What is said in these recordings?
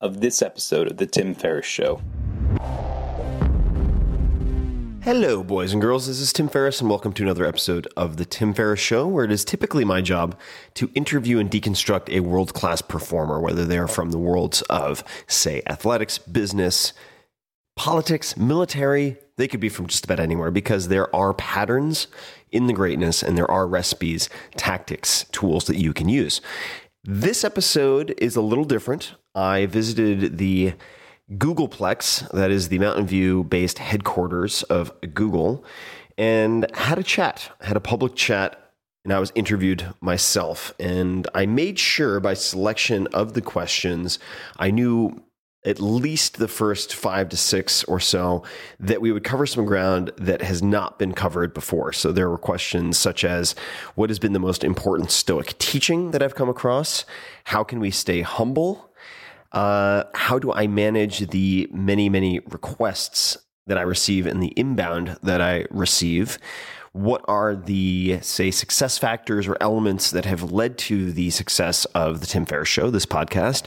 of this episode of The Tim Ferriss Show. Hello, boys and girls. This is Tim Ferriss, and welcome to another episode of The Tim Ferriss Show, where it is typically my job to interview and deconstruct a world class performer, whether they are from the worlds of, say, athletics, business, politics, military. They could be from just about anywhere because there are patterns in the greatness and there are recipes, tactics, tools that you can use. This episode is a little different. I visited the Googleplex, that is the Mountain View based headquarters of Google, and had a chat, had a public chat, and I was interviewed myself. And I made sure by selection of the questions, I knew at least the first five to six or so that we would cover some ground that has not been covered before. So there were questions such as what has been the most important Stoic teaching that I've come across? How can we stay humble? Uh, how do I manage the many, many requests that I receive and the inbound that I receive? What are the, say, success factors or elements that have led to the success of the Tim Ferriss Show, this podcast?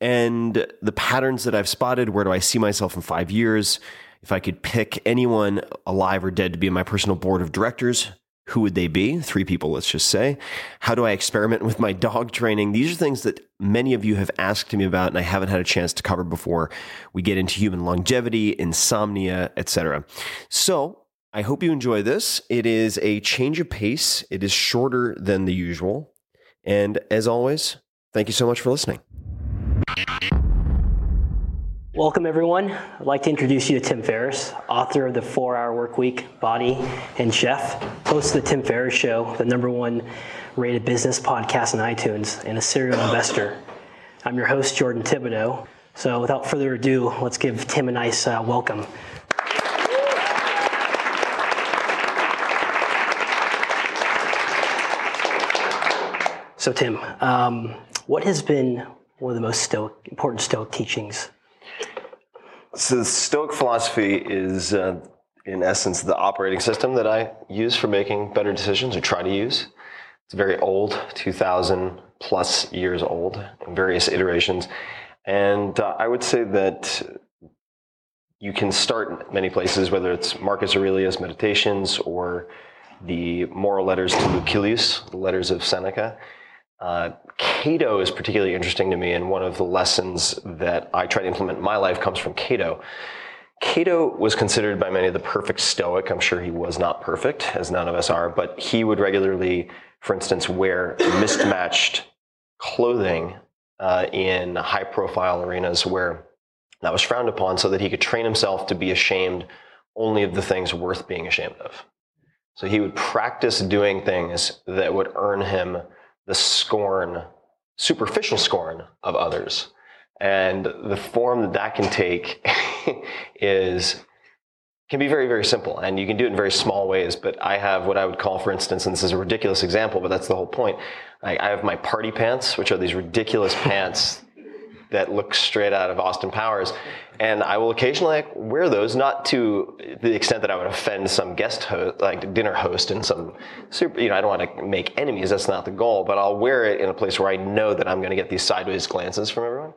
And the patterns that I've spotted, where do I see myself in five years? If I could pick anyone alive or dead to be in my personal board of directors, who would they be? Three people, let's just say. How do I experiment with my dog training? These are things that many of you have asked me about and I haven't had a chance to cover before. We get into human longevity, insomnia, etc. So, I hope you enjoy this. It is a change of pace. It is shorter than the usual. And as always, thank you so much for listening. Welcome, everyone. I'd like to introduce you to Tim Ferriss, author of The Four Hour Work Week, Body, and Chef, host of The Tim Ferriss Show, the number one rated business podcast on iTunes, and a serial investor. I'm your host, Jordan Thibodeau. So, without further ado, let's give Tim a nice uh, welcome. So, Tim, um, what has been one of the most stoic, important Stoic teachings So Stoic philosophy is, uh, in essence, the operating system that I use for making better decisions, or try to use. It's very old, 2,000 plus years old, in various iterations, and uh, I would say that you can start many places, whether it's Marcus Aurelius' Meditations or the moral letters to Lucilius, the letters of Seneca. Uh, Cato is particularly interesting to me, and one of the lessons that I try to implement in my life comes from Cato. Cato was considered by many the perfect Stoic. I'm sure he was not perfect, as none of us are, but he would regularly, for instance, wear mismatched clothing uh, in high profile arenas where that was frowned upon so that he could train himself to be ashamed only of the things worth being ashamed of. So he would practice doing things that would earn him the scorn, superficial scorn of others. And the form that that can take is can be very, very simple. And you can do it in very small ways. But I have what I would call, for instance, and this is a ridiculous example, but that's the whole point. I, I have my party pants, which are these ridiculous pants that look straight out of Austin Powers. And I will occasionally like, wear those, not to the extent that I would offend some guest host, like dinner host and some super, you know, I don't want to make enemies. That's not the goal, but I'll wear it in a place where I know that I'm going to get these sideways glances from everyone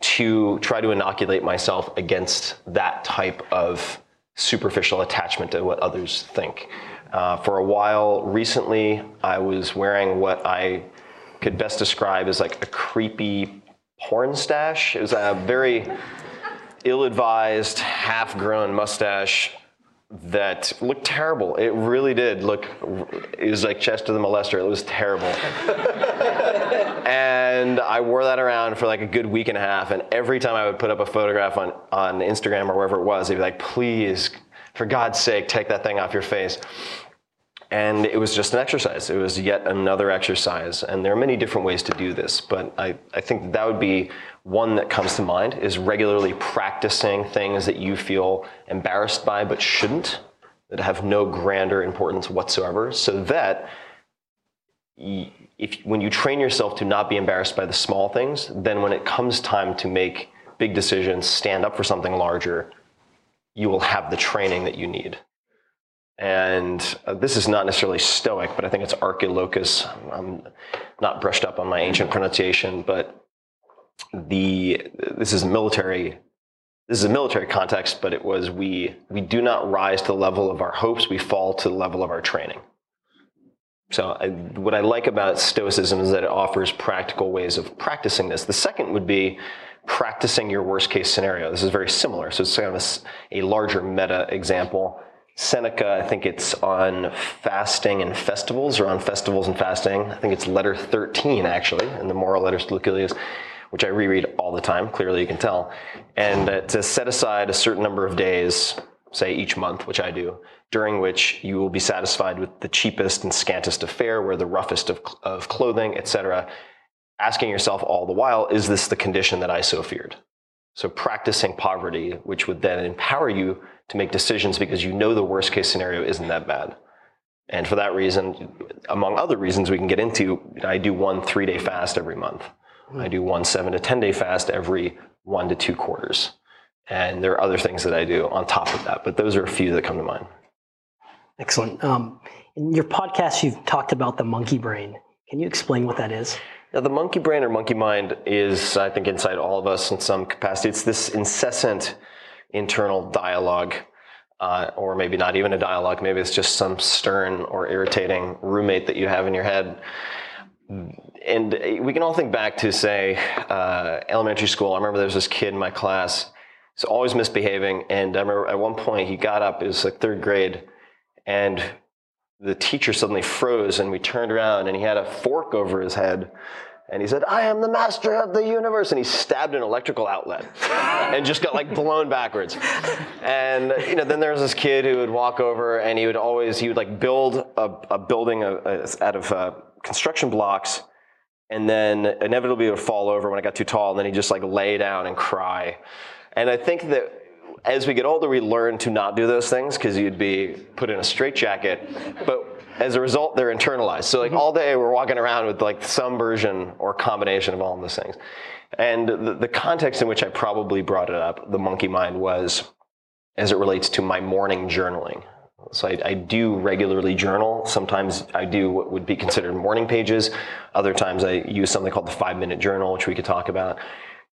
to try to inoculate myself against that type of superficial attachment to what others think. Uh, for a while recently, I was wearing what I could best describe as like a creepy porn stash. It was a very ill-advised, half-grown mustache that looked terrible. It really did look. It was like Chester the Molester. It was terrible. and I wore that around for like a good week and a half. And every time I would put up a photograph on on Instagram or wherever it was, they'd be like, "Please, for God's sake, take that thing off your face." And it was just an exercise. It was yet another exercise. And there are many different ways to do this, but I, I think that would be one that comes to mind is regularly practicing things that you feel embarrassed by but shouldn't, that have no grander importance whatsoever, so that if, when you train yourself to not be embarrassed by the small things, then when it comes time to make big decisions, stand up for something larger, you will have the training that you need. And uh, this is not necessarily Stoic, but I think it's Archilochus. I'm not brushed up on my ancient pronunciation, but the this is a military this is a military context, but it was we we do not rise to the level of our hopes, we fall to the level of our training. So I, what I like about Stoicism is that it offers practical ways of practicing this. The second would be practicing your worst case scenario. This is very similar. So it's kind of a, a larger meta example. Seneca, I think it's on fasting and festivals, or on festivals and fasting. I think it's letter 13, actually, in the Moral Letters to Lucilius, which I reread all the time, clearly you can tell. And uh, to set aside a certain number of days, say each month, which I do, during which you will be satisfied with the cheapest and scantest of fare, wear the roughest of, of clothing, etc., asking yourself all the while, is this the condition that I so feared? So practicing poverty, which would then empower you to make decisions because you know the worst case scenario isn't that bad. And for that reason, among other reasons we can get into, I do one three day fast every month. I do one seven to 10 day fast every one to two quarters. And there are other things that I do on top of that, but those are a few that come to mind. Excellent. Um, in your podcast, you've talked about the monkey brain. Can you explain what that is? Now, the monkey brain or monkey mind is, I think, inside all of us in some capacity. It's this incessant internal dialogue, uh, or maybe not even a dialogue. Maybe it's just some stern or irritating roommate that you have in your head. And we can all think back to, say, uh, elementary school. I remember there was this kid in my class. He's always misbehaving, and I remember at one point he got up. It was like third grade, and the teacher suddenly froze, and we turned around, and he had a fork over his head and he said, I am the master of the universe. And he stabbed an electrical outlet and just got like blown backwards. And, you know, then there was this kid who would walk over and he would always, he would like build a, a building a, out of uh, construction blocks and then inevitably it would fall over when it got too tall and then he'd just like lay down and cry. And I think that as we get older, we learn to not do those things because you'd be put in a straitjacket. But as a result, they're internalized. So like mm-hmm. all day we're walking around with like some version or combination of all of those things. And the, the context in which I probably brought it up, the monkey mind, was as it relates to my morning journaling. So I, I, do regularly journal. Sometimes I do what would be considered morning pages. Other times I use something called the five minute journal, which we could talk about.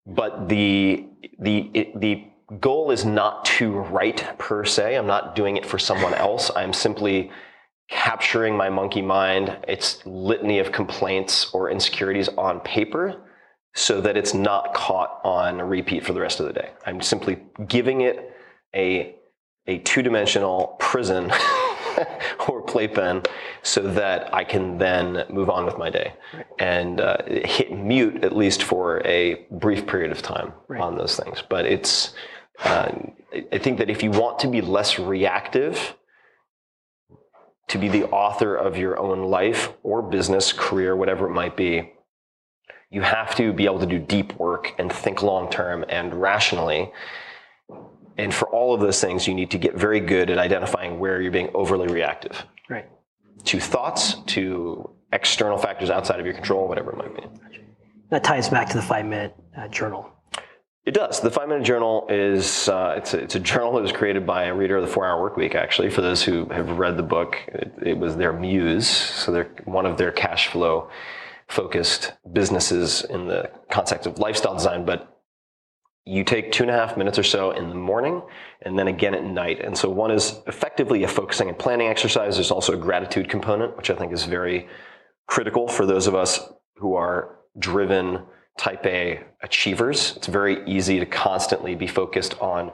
But the the it, the goal is not to write per se. I'm not doing it for someone else. I'm simply capturing my monkey mind, its litany of complaints or insecurities on paper so that it's not caught on repeat for the rest of the day. I'm simply giving it a, a two dimensional prison or playpen so that I can then move on with my day right. and uh, hit mute at least for a brief period of time right. on those things. But it's, uh, I think that if you want to be less reactive, to be the author of your own life or business, career, whatever it might be, you have to be able to do deep work and think long term and rationally. And for all of those things, you need to get very good at identifying where you're being overly reactive. Right. To thoughts, to external factors outside of your control, whatever it might be. That ties back to the five minute uh, journal. It does. The Five Minute Journal is uh, it's, a, it's a journal that was created by a reader of the Four Hour Work Week. Actually, for those who have read the book, it, it was their muse. So they're one of their cash flow focused businesses in the context of lifestyle design. But you take two and a half minutes or so in the morning and then again at night. And so one is effectively a focusing and planning exercise. There's also a gratitude component, which I think is very critical for those of us who are driven type A achievers. It's very easy to constantly be focused on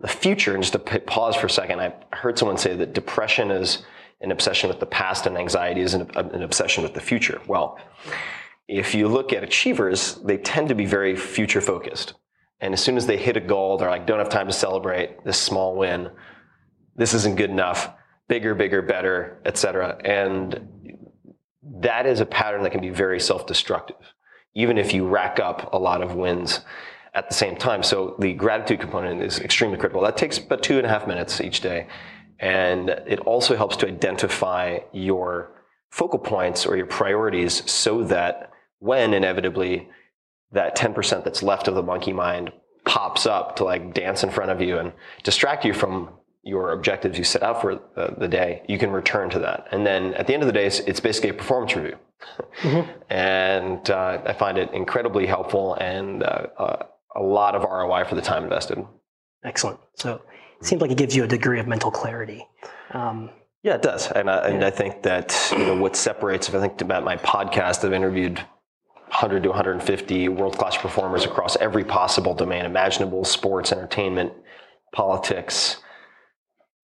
the future. And just to pause for a second, I heard someone say that depression is an obsession with the past and anxiety is an, an obsession with the future. Well, if you look at achievers, they tend to be very future focused. And as soon as they hit a goal, they're like, don't have time to celebrate this small win. This isn't good enough. Bigger, bigger, better, etc. And that is a pattern that can be very self-destructive even if you rack up a lot of wins at the same time. So the gratitude component is extremely critical. That takes about two and a half minutes each day. And it also helps to identify your focal points or your priorities so that when inevitably that 10% that's left of the monkey mind pops up to like dance in front of you and distract you from your objectives you set out for the, the day, you can return to that. And then at the end of the day, it's basically a performance review. Mm-hmm. And uh, I find it incredibly helpful and uh, uh, a lot of ROI for the time invested. Excellent. So it seems like it gives you a degree of mental clarity. Um, yeah, it does. And, I, and I think that you know, what separates, if I think about my podcast, I've interviewed 100 to 150 world class performers across every possible domain imaginable sports, entertainment, politics,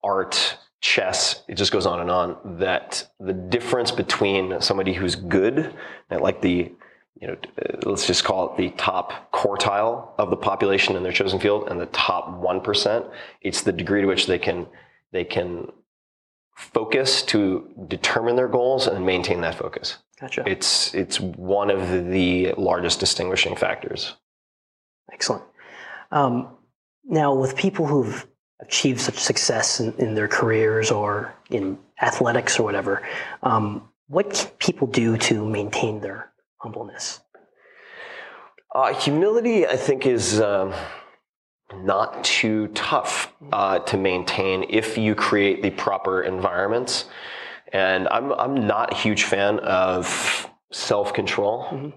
art, chess, it just goes on and on, that the difference between somebody who's good, like the, you know, let's just call it the top quartile of the population in their chosen field and the top 1%, it's the degree to which they can, they can focus to determine their goals and maintain that focus. Gotcha. It's, it's one of the largest distinguishing factors. Excellent. Um, now, with people who've achieve such success in, in, their careers or in athletics or whatever, um, what can people do to maintain their humbleness? Uh, humility, I think, is um, not too tough uh, to maintain if you create the proper environments. And I'm, I'm not a huge fan of self control. Mm-hmm.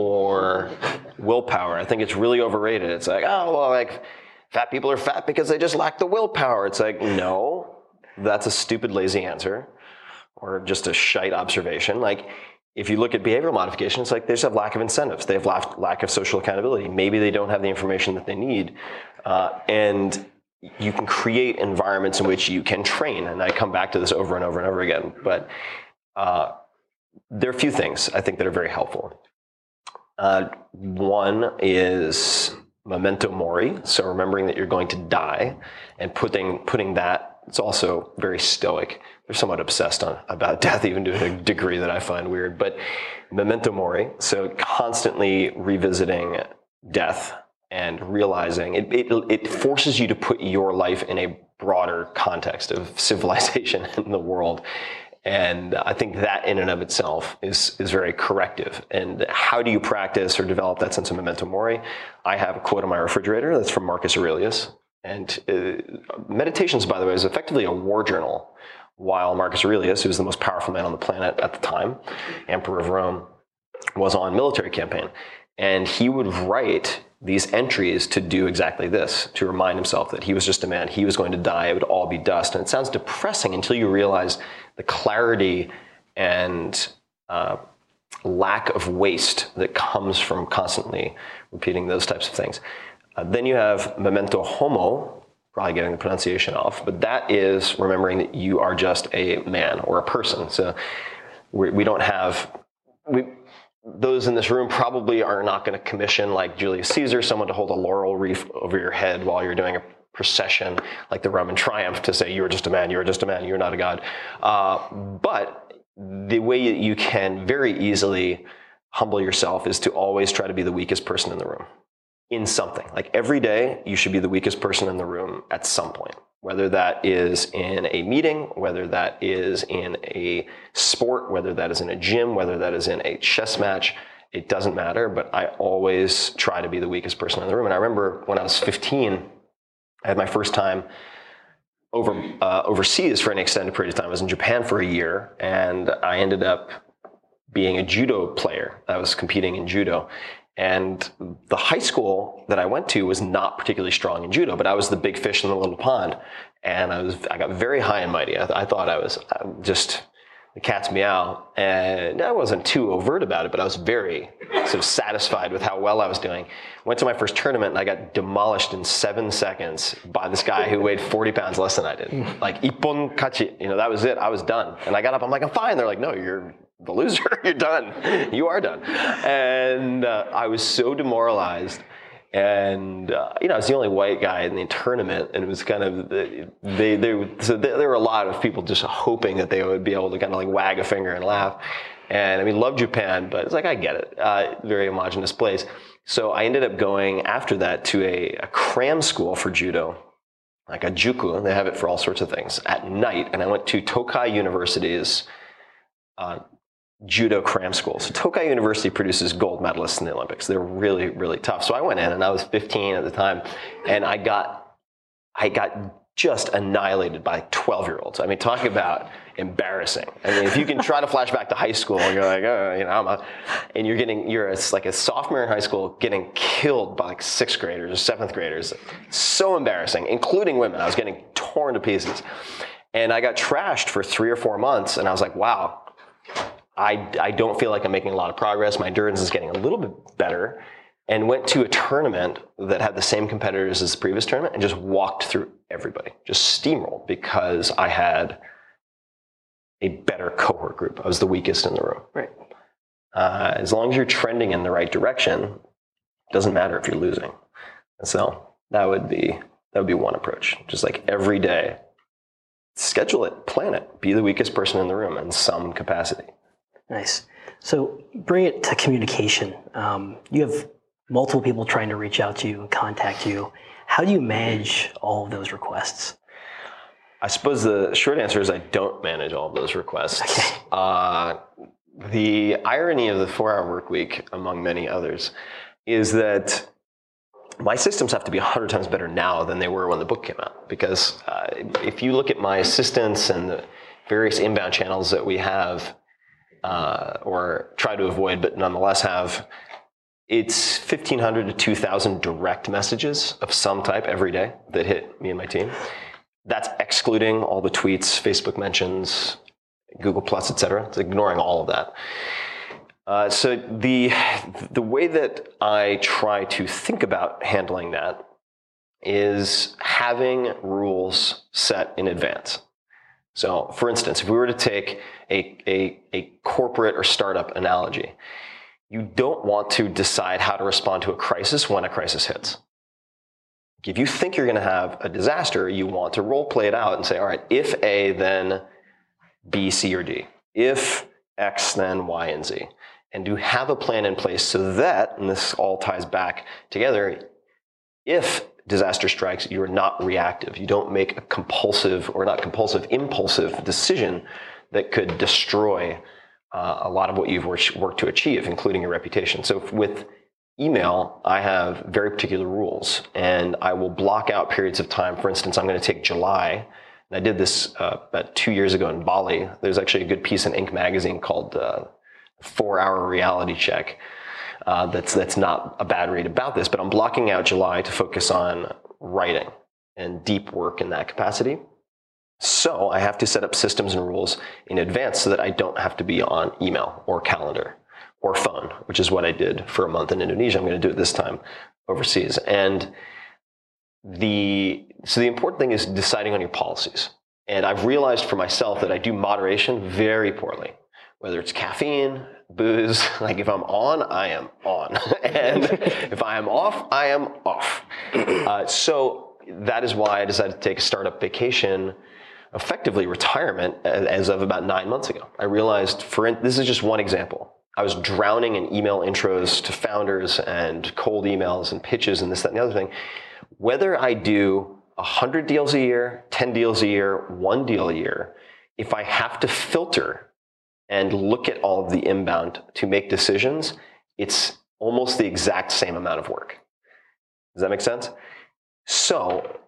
Or willpower. I think it's really overrated. It's like, oh, well, like, fat people are fat because they just lack the willpower. It's like, no, that's a stupid, lazy answer or just a shite observation. Like, if you look at behavioral modification, it's like they just have lack of incentives. They have lack, lack of social accountability. Maybe they don't have the information that they need. Uh, and you can create environments in which you can train. And I come back to this over and over and over again. But uh, there are a few things I think that are very helpful. Uh, one is memento mori, so remembering that you're going to die, and putting putting that. It's also very stoic. They're somewhat obsessed on about death, even to a degree that I find weird. But memento mori, so constantly revisiting death and realizing it, it, it forces you to put your life in a broader context of civilization in the world And I think that in and of itself is, is very corrective. And how do you practice or develop that sense of memento mori? I have a quote on my refrigerator that's from Marcus Aurelius. And uh, Meditations, by the way, is effectively a war journal. While Marcus Aurelius, who was the most powerful man on the planet at the time, emperor of Rome, was on military campaign. And he would write these entries to do exactly this, to remind himself that he was just a man, he was going to die, it would all be dust. And it sounds depressing until you realize the clarity and uh, lack of waste that comes from constantly repeating those types of things. Uh, then you have memento homo, probably getting the pronunciation off, but that is remembering that you are just a man or a person. So we, we don't have, we, those in this room probably are not going to commission like Julius Caesar, someone to hold a laurel wreath over your head while you're doing a procession like the Roman triumph to say, you're just a man, you're just a man, you're not a god. Uh, but the way you can very easily humble yourself is to always try to be the weakest person in the room in something. Like every day, you should be the weakest person in the room at some point whether that is in a meeting, whether that is in a sport, whether that is in a gym, whether that is in a chess match. It doesn't matter, but I always try to be the weakest person in the room. And I remember when I was 15, I had my first time over uh, overseas for an extended period of time. I was in Japan for a year, and I ended up being a judo player. I was competing in judo, and the high school that I went to was not particularly strong in judo, but I was the big fish in the little pond. And I was, I got very high and mighty. I, I thought I was just the cat's meow. And I wasn't too overt about it, but I was very sort of satisfied with how well I was doing. Went to my first tournament and I got demolished in seven seconds by this guy who weighed 40 pounds less than I did. Like, ippon kachi. You know, that was it. I was done. And I got up, I'm like, I'm fine. They're like, no, you're, the loser, you're done. You are done. And uh, I was so demoralized. And uh, you know, I was the only white guy in the tournament, and it was kind of they they so there were a lot of people just hoping that they would be able to kind of like wag a finger and laugh. And I mean, love Japan, but it's like I get it, uh, very homogenous place. So I ended up going after that to a, a cram school for judo, like a juku. They have it for all sorts of things at night, and I went to Tokai University's uh, judo cram school. So Tokai University produces gold medalists in the Olympics. They're really, really tough. So I went in and I was 15 at the time and I got, I got just annihilated by 12 year olds. I mean, talk about embarrassing. I mean, if you can try to flash back to high school and you're like, oh, you know, I'm a, and you're getting, you're a, like a sophomore in high school getting killed by like sixth graders or seventh graders. So embarrassing, including women. I was getting torn to pieces. And I got trashed for three or four months and I was like, wow, I, I don't feel like I'm making a lot of progress. My endurance is getting a little bit better. And went to a tournament that had the same competitors as the previous tournament and just walked through everybody, just steamrolled because I had a better cohort group. I was the weakest in the room. Right. Uh, as long as you're trending in the right direction, it doesn't matter if you're losing. And so that would be that would be one approach. Just like every day, schedule it, plan it, be the weakest person in the room in some capacity. Nice. So bring it to communication. Um, you have multiple people trying to reach out to you and contact you. How do you manage all of those requests? I suppose the short answer is I don't manage all of those requests. Okay. Uh, the irony of the four hour work week, among many others, is that my systems have to be 100 times better now than they were when the book came out. Because uh, if you look at my assistants and the various inbound channels that we have, uh, or try to avoid, but nonetheless have, it's 1,500 to 2,000 direct messages of some type every day that hit me and my team. That's excluding all the tweets, Facebook mentions, Google Plus, etc. It's ignoring all of that. Uh, so the the way that I try to think about handling that is having rules set in advance. So, for instance, if we were to take a, a, a corporate or startup analogy, you don't want to decide how to respond to a crisis when a crisis hits. If you think you're going to have a disaster, you want to role play it out and say, all right, if A, then B, C, or D. If X, then Y and Z. And to have a plan in place so that, and this all ties back together, if disaster strikes, you're not reactive. You don't make a compulsive or not compulsive, impulsive decision that could destroy uh, a lot of what you've worked, to achieve, including your reputation. So with email, I have very particular rules, and I will block out periods of time. For instance, I'm going to take July. And I did this uh, about two years ago in Bali. There's actually a good piece in Inc. magazine called uh, Four Hour Reality Check. Uh, that's that's not a bad read about this, but I'm blocking out July to focus on writing and deep work in that capacity. So I have to set up systems and rules in advance so that I don't have to be on email or calendar or phone, which is what I did for a month in Indonesia. I'm going to do it this time overseas. And the so the important thing is deciding on your policies. And I've realized for myself that I do moderation very poorly. Whether it's caffeine, booze, like if I'm on, I am on. and if I am off, I am off. Uh, so that is why I decided to take a startup vacation effectively retirement as of about nine months ago. I realized, for this is just one example. I was drowning in email intros to founders and cold emails and pitches and this, that, and the other thing. Whether I do 100 deals a year, 10 deals a year, one deal a year, if I have to filter and look at all of the inbound to make decisions, it's almost the exact same amount of work. Does that make sense? So,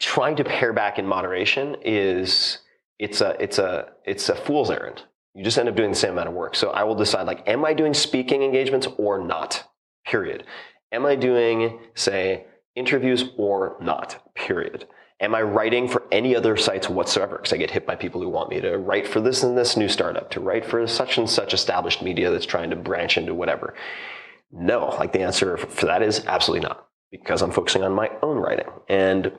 trying to pare back in moderation is it's a it's a it's a fool's errand you just end up doing the same amount of work. So I will decide like, am I doing speaking engagements or not? Period. Am I doing, say, interviews or not? Period. Am I writing for any other sites whatsoever? Because I get hit by people who want me to write for this and this new startup, to write for such and such established media that's trying to branch into whatever. No, like the answer for that is absolutely not, because I'm focusing on my own writing. And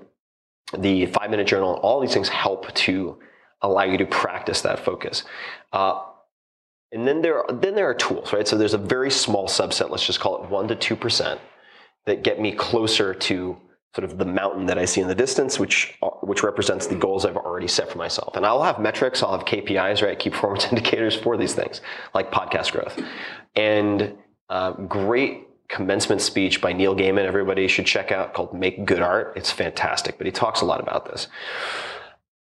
the five minute journal, all these things help to allow you to practice that focus. Uh, and then there, are, then there are tools, right? So there's a very small subset, let's just call it one to two percent, that get me closer to sort of the mountain that I see in the distance, which uh, which represents the goals I've already set for myself. And I'll have metrics, I'll have KPIs, right? Key performance indicators for these things, like podcast growth, and uh, great commencement speech by Neil Gaiman. Everybody should check out called "Make Good Art." It's fantastic, but he talks a lot about this.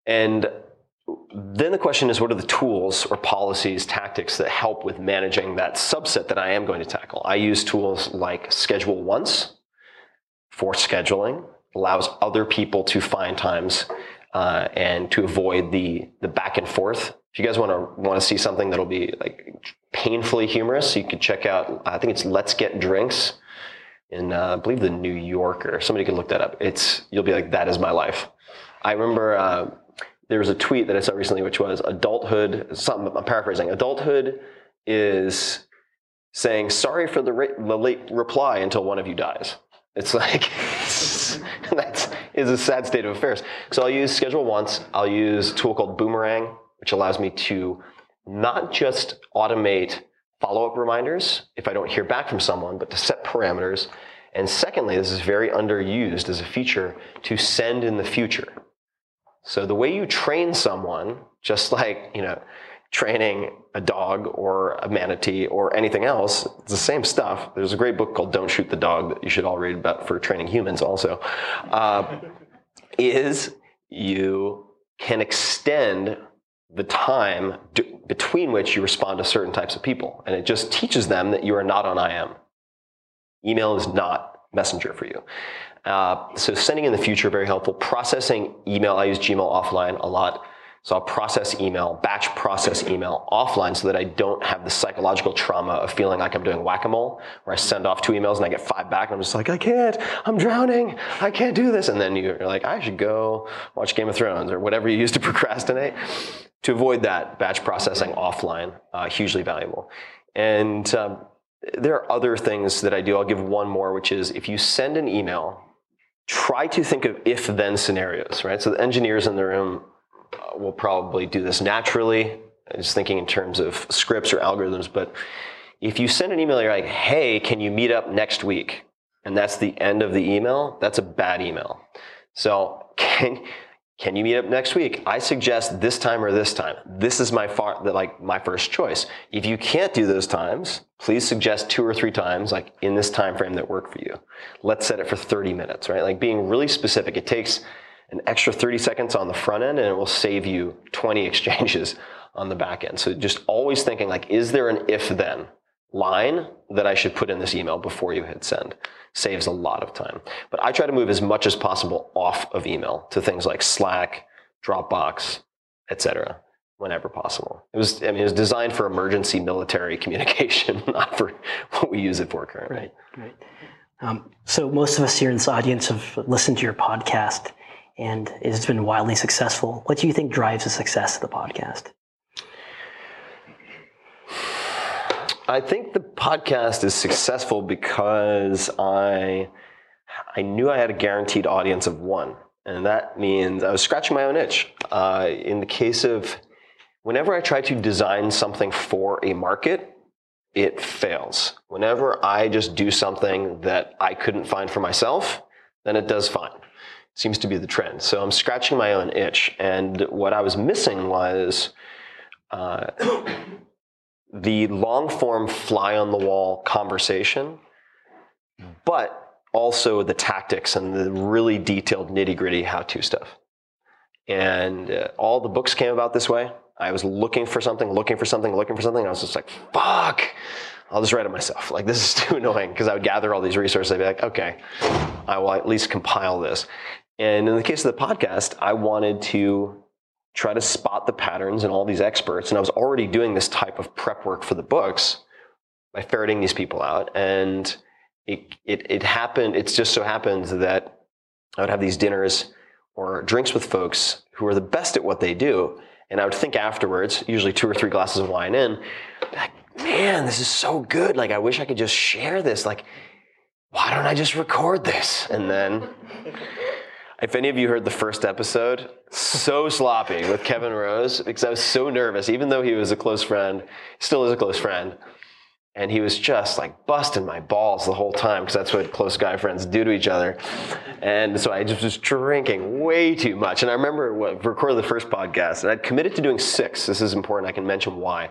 And then the question is what are the tools or policies, tactics that help with managing that subset that I am going to tackle? I use tools like Schedule Once for scheduling, allows other people to find times uh, and to avoid the the back and forth. If you guys want to want to see something that'll be like painfully humorous, you could check out. I think it's Let's Get Drinks in uh, I believe the New Yorker. Somebody can look that up. It's you'll be like that is my life. I remember uh, there was a tweet that I saw recently, which was adulthood. Something I'm paraphrasing. Adulthood is saying sorry for the, ra- the late reply until one of you dies. It's like that is a sad state of affairs. So I'll use schedule once. I'll use a tool called Boomerang, which allows me to not just automate follow-up reminders if I don't hear back from someone, but to set parameters. And secondly, this is very underused as a feature to send in the future. So the way you train someone, just like, you know, training a dog or a manatee or anything else, it's the same stuff. There's a great book called Don't Shoot the Dog that you should all read about for training humans also. Uh, is you can extend the time d- between which you respond to certain types of people. And it just teaches them that you are not on IM. Email is not messenger for you. Uh, so sending in the future, very helpful. Processing email, I use Gmail offline a lot. So I'll process email, batch process email offline so that I don't have the psychological trauma of feeling like I'm doing whack-a-mole, where I send off two emails and I get five back and I'm just like, I can't, I'm drowning, I can't do this. And then you're like, I should go watch Game of Thrones or whatever you use to procrastinate. To avoid that, batch processing offline, uh, hugely valuable. And um, there are other things that I do. I'll give one more, which is if you send an email try to think of if then scenarios, right? So the engineers in the room will probably do this naturally, I just thinking in terms of scripts or algorithms. But if you send an email, you're like, hey, can you meet up next week? And that's the end of the email, that's a bad email. So can, can you meet up next week? I suggest this time or this time. This is my far, like my first choice. If you can't do those times, please suggest two or three times, like in this time frame that work for you. Let's set it for 30 minutes, right? Like being really specific. It takes an extra 30 seconds on the front end and it will save you 20 exchanges on the back end. So just always thinking like, is there an if then line that I should put in this email before you hit send? Saves a lot of time. But I try to move as much as possible off of email to things like Slack, Dropbox, etc. Whenever possible. It was, I mean, it was designed for emergency military communication, not for what we use it for currently. Right, right. Um, so most of us here in this audience have listened to your podcast, and it's been wildly successful. What do you think drives the success of the podcast? I think the podcast is successful because I I knew I had a guaranteed audience of one, and that means I was scratching my own itch. Uh, in the case of whenever I try to design something for a market, it fails. Whenever I just do something that I couldn't find for myself, then it does fine. Seems to be the trend. So I'm scratching my own itch, and what I was missing was. Uh, the long form fly on the wall conversation, but also the tactics and the really detailed nitty gritty how to stuff. And uh, all the books came about this way. I was looking for something, looking for something, looking for something. I was just like, fuck, I'll just write it myself. Like, this is too annoying because I would gather all these resources. I'd be like, okay, I will at least compile this. And in the case of the podcast, I wanted to try to spot the patterns in all these experts. And I was already doing this type of prep work for the books by ferreting these people out. And it, it, it happened, it just so happened that I would have these dinners or drinks with folks who are the best at what they do. And I would think afterwards, usually two or three glasses of wine in, man, this is so good. Like, I wish I could just share this. Like, why don't I just record this? And then if any of you heard the first episode, so sloppy with Kevin Rose because I was so nervous, even though he was a close friend, still is a close friend. And he was just like busting my balls the whole time because that's what close guy friends do to each other. And so I just was drinking way too much. And I remember what recorded the first podcast, and I'd committed to doing six. This is important. I can mention why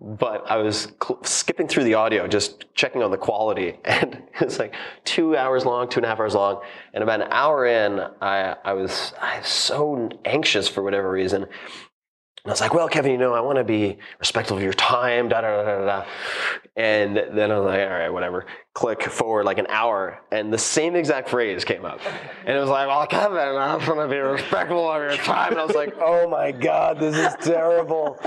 but I was cl- skipping through the audio, just checking on the quality, and it was like two hours long, two and a half hours long. And about an hour in, I, I was I was so anxious for whatever reason. And I was like, well, Kevin, you know, I want to be respectful of your time, da da da da da. And then I was like, all right, whatever. Click forward like an hour, and the same exact phrase came up. And it was like, well, Kevin, I'm going to be respectful of your time. And I was like, oh my God, this is terrible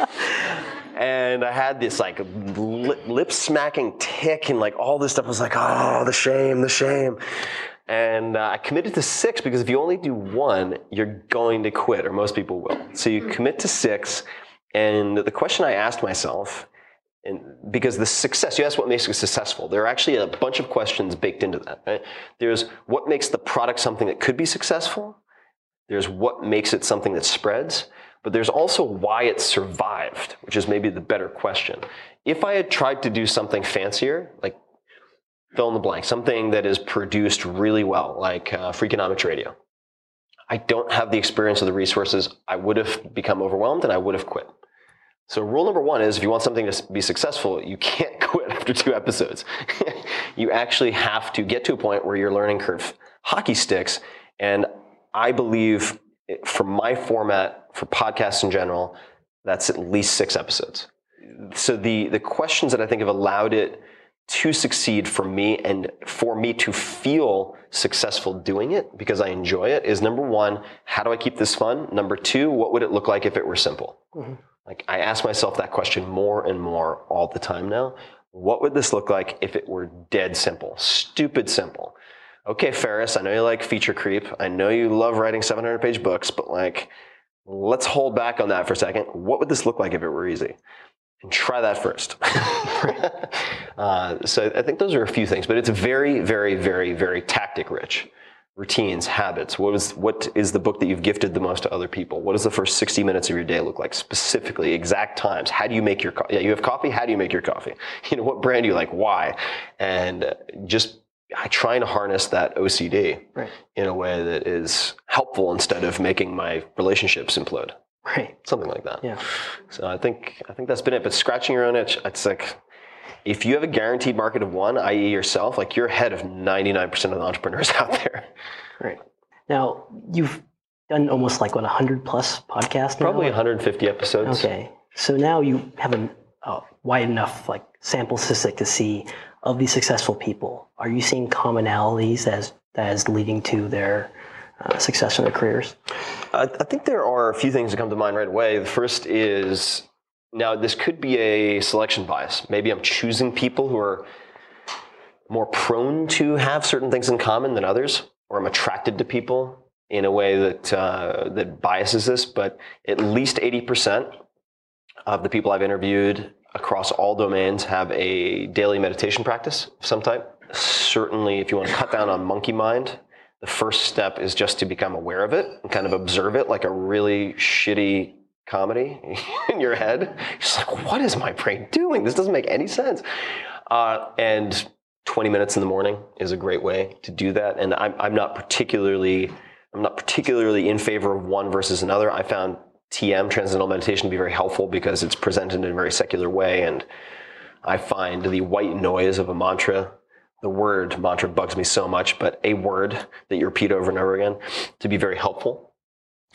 and I had this like lip smacking tick and like all this stuff I was like, oh, the shame, the shame. And uh, I committed to six because if you only do one, you're going to quit, or most people will. So you commit to six. And the question I asked myself, and because the success, you ask what makes it successful. There are actually a bunch of questions baked into that. Right? There's what makes the product something that could be successful. There's what makes it something that spreads but there's also why it survived, which is maybe the better question. If I had tried to do something fancier, like fill in the blank, something that is produced really well, like uh, Freakonomics Radio, I don't have the experience or the resources. I would have become overwhelmed and I would have quit. So rule number one is if you want something to be successful, you can't quit after two episodes. you actually have to get to a point where your learning curve hockey sticks. And I believe for my format for podcasts in general, that's at least six episodes. So the the questions that I think have allowed it to succeed for me and for me to feel successful doing it because I enjoy it is number one, how do I keep this fun? Number two, what would it look like if it were simple? Mm-hmm. Like I ask myself that question more and more all the time now. What would this look like if it were dead simple, stupid simple? okay, Ferriss, I know you like feature creep. I know you love writing 700 page books, but like, let's hold back on that for a second. What would this look like if it were easy? And try that first. uh, so I think those are a few things, but it's very, very, very, very tactic rich. Routines, habits. What is what is the book that you've gifted the most to other people? What does the first 60 minutes of your day look like? Specifically, exact times. How do you make your coffee? Yeah, you have coffee. How do you make your coffee? You know, what brand do you like? Why? And uh, just trying to harness that OCD right. in a way that is helpful instead of making my relationships implode. Right. Something like that. Yeah. So I think I think that's been it. But scratching your own itch, it's like if you have a guaranteed market of one, i.e., yourself, like you're ahead of 99% of the entrepreneurs out there. Right. Now you've done almost like what 100 plus podcasts. Probably 150 episodes. Okay. So now you have a, a wide enough like sample statistic to see of these successful people. Are you seeing commonalities as as leading to their uh, success in their careers? I, I think there are a few things that come to mind right away. The first is now this could be a selection bias. Maybe I'm choosing people who are more prone to have certain things in common than others, or I'm attracted to people in a way that uh, that biases this. But at least 80% of the people I've interviewed across all domains have a daily meditation practice of some type. Certainly, if you want to cut down on monkey mind, the first step is just to become aware of it and kind of observe it like a really shitty comedy in your head. You're just like, what is my brain doing? This doesn't make any sense. Uh, and 20 minutes in the morning is a great way to do that. And I'm, I'm not particularly, I'm not particularly in favor of one versus another. I found TM, Transcendental Meditation, to be very helpful because it's presented in a very secular way. And I find the white noise of a mantra, the word mantra bugs me so much, but a word that you repeat over and over again to be very helpful.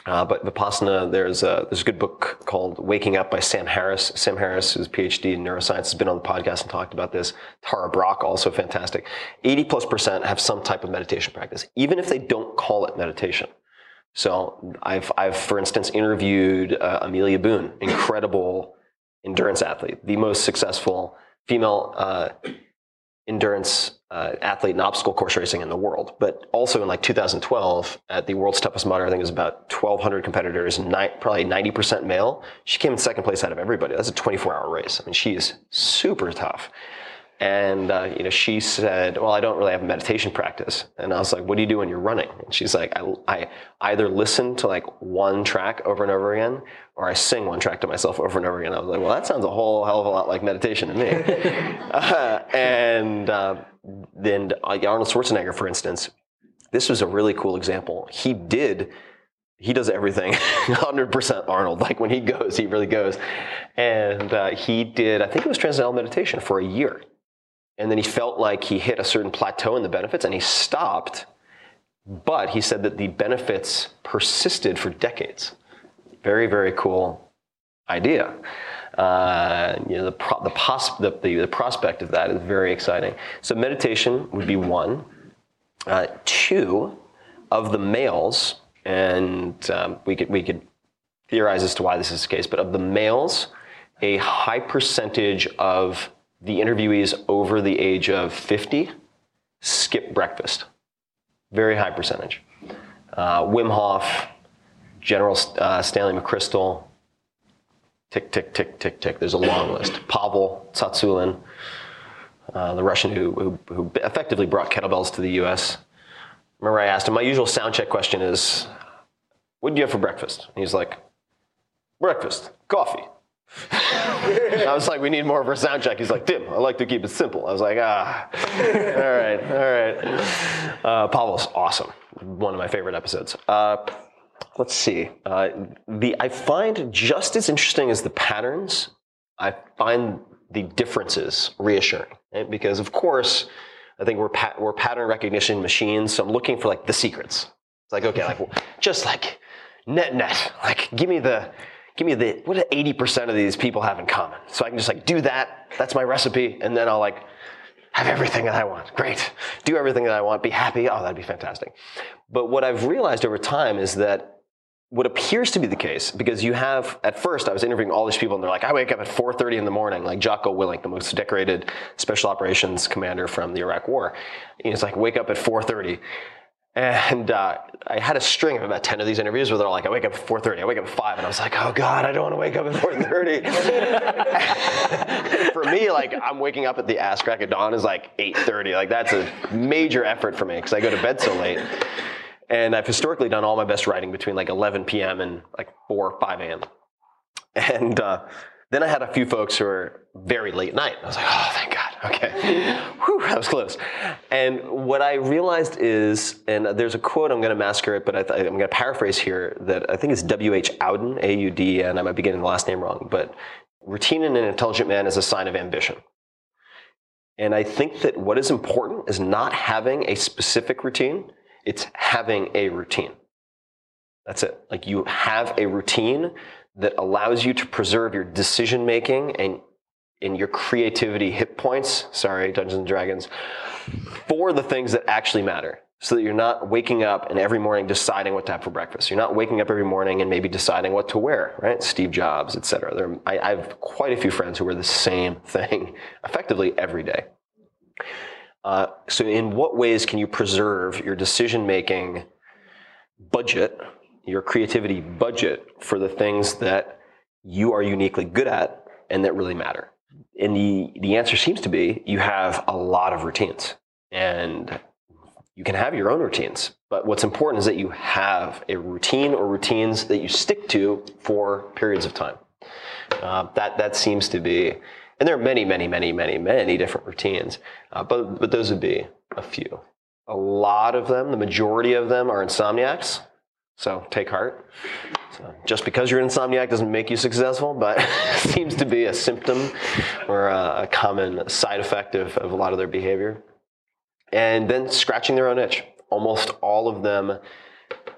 Uh, but Vipassana, there's a, there's a good book called Waking Up by Sam Harris. Sam Harris, who's a PhD in neuroscience, has been on the podcast and talked about this. Tara Brach, also fantastic. 80 plus percent have some type of meditation practice, even if they don't call it meditation. So I've, I've for instance, interviewed uh, Amelia Boone, incredible endurance athlete, the most successful female uh, endurance uh, athlete in obstacle course racing in the world. But also in like 2012 at the world's toughest mudder, I think it was about 1,200 competitors, ni- probably 90% male. She came in second place out of everybody. That's a 24 hour race. I mean, she is super tough. And uh, you know, she said, "Well, I don't really have a meditation practice." And I was like, "What do you do when you're running?" And she's like, "I, I either listen to like one track over and over again, or I sing one track to myself over and over again." I was like, "Well, that sounds a whole hell of a lot like meditation to me." uh, and uh, then Arnold Schwarzenegger, for instance, this was a really cool example. He did he does everything 100% Arnold. Like when he goes, he really goes. And uh, he did, I think it was transcendental meditation for a year. And then he felt like he hit a certain plateau in the benefits and he stopped. But he said that the benefits persisted for decades. Very, very cool idea. Uh, you know, the, pro- the, pos- the, the, the, prospect of that is very exciting. So meditation would be one. Uh, two, of the males, and um, we, could, we could theorize as to why this is the case, but of the males, a high percentage of the interviewees over the age of 50 skip breakfast. Very high percentage. Uh, Wim Hof, General uh, Stanley McChrystal, tick, tick, tick, tick, tick. There's a long list. Pavel Tsatsouline, uh, the Russian who, who, who, effectively brought kettlebells to the US. Remember, I asked him, my usual sound check question is, what did you have for breakfast? And he's like, breakfast, coffee. I was like, we need more of a sound check. He's like, Tim, I like to keep it simple. I was like, ah, all right, all right. Uh, Pavel's awesome. One of my favorite episodes. Uh, let's see. Uh, the I find just as interesting as the patterns, I find the differences reassuring. Right? Because of course, I think we're pat- we're pattern recognition machines. So I'm looking for like the secrets. It's like okay, like just like net net, like give me the give me the what do 80% of these people have in common? So i can just like do that. That's my recipe. And then i'll like have everything that i want. Great. Do everything that i want. Be happy. Oh that'd be fantastic. But what i've realized over time is that what appears to be the case because you have at first i was interviewing all these people and they're like i wake up at 4.30 in the morning like jocko willink the most decorated special operations commander from the iraq war. He's like wake up at 4.30 and uh, I had a string of about 10 of these interviews where they're like, I wake up at 4.30, I wake up at 5, and I was like, oh God, I don't want to wake up at 4.30. for me, like, I'm waking up at the ass crack of dawn is like 8.30. Like, that's a major effort for me because I go to bed so late. And I've historically done all my best writing between like 11 p.m. and like 4 or 5 a.m. And uh, then I had a few folks who were very late night. I was like, oh, thank God. Okay. Whew, that was close. And what I realized is, and there's a quote, I'm going to massacre it, but I am going to paraphrase here that I think is W.H. Auden, A-U-D, and I might be getting the last name wrong, but routine in an intelligent man is a sign of ambition. And I think that what is important is not having a specific routine, it's having a routine. That's it. Like you have a routine that allows you to preserve your decision making and in your creativity hit points. Sorry, Dungeons and Dragons, for the things that actually matter. So that you're not waking up and every morning deciding what to have for breakfast. You're not waking up every morning and maybe deciding what to wear, right? Steve Jobs, et cetera. There, I, I have quite a few friends who wear the same thing effectively every day. Uh, so, in what ways can you preserve your decision making budget, your creativity budget for the things that you are uniquely good at and that really matter? And the, the answer seems to be you have a lot of routines. And you can have your own routines, but what's important is that you have a routine or routines that you stick to for periods of time. Uh, that that seems to be, and there are many, many, many, many, many different routines, uh, but but those would be a few. A lot of them, the majority of them, are insomniacs. So take heart. So just because you're an insomniac doesn't make you successful, but seems to be a symptom or a, a common side effect of, of a lot of their behavior and then scratching their own itch. Almost all of them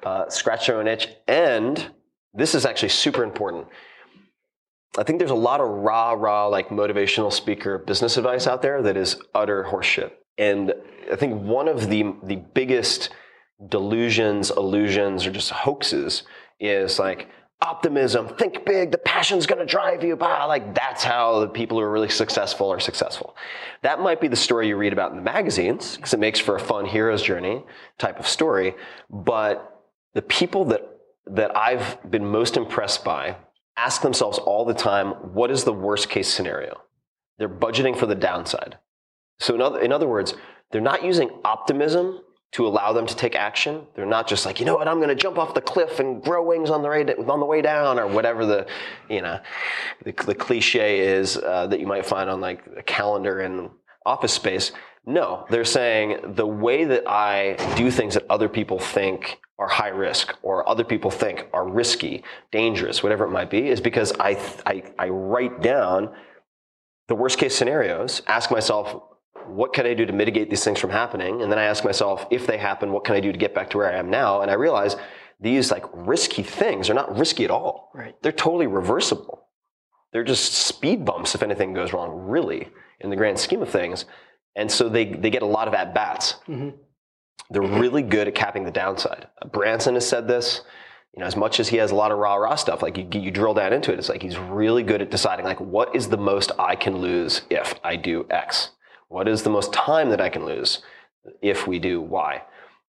uh, scratch their own itch. And this is actually super important. I think there's a lot of rah rah, like motivational speaker business advice out there that is utter horseshit. And I think one of the, the biggest delusions, illusions, or just hoaxes is like, optimism, think big, the passion's gonna drive you. Bah, like that's how the people who are really successful are successful. That might be the story you read about in the magazines, because it makes for a fun hero's journey type of story. But the people that that I've been most impressed by ask themselves all the time, what is the worst case scenario? They're budgeting for the downside. So in other, in other words, they're not using optimism to allow them to take action. They're not just like, you know what, I'm going to jump off the cliff and grow wings on the way, on the way down, or whatever the, you know, the, the cliche is uh, that you might find on like a calendar in office space. No, they're saying the way that I do things that other people think are high risk or other people think are risky, dangerous, whatever it might be, is because I, I, I write down the worst case scenarios, ask myself, what can I do to mitigate these things from happening? And then I ask myself, if they happen, what can I do to get back to where I am now? And I realize these like risky things are not risky at all. Right. They're totally reversible. They're just speed bumps if anything goes wrong, really, in the grand scheme of things. And so they, they get a lot of at bats. Mm-hmm. They're really good at capping the downside. Branson has said this. You know, as much as he has a lot of rah rah stuff, like you, you drill down into it, it's like he's really good at deciding like what is the most I can lose if I do X. What is the most time that I can lose if we do Y?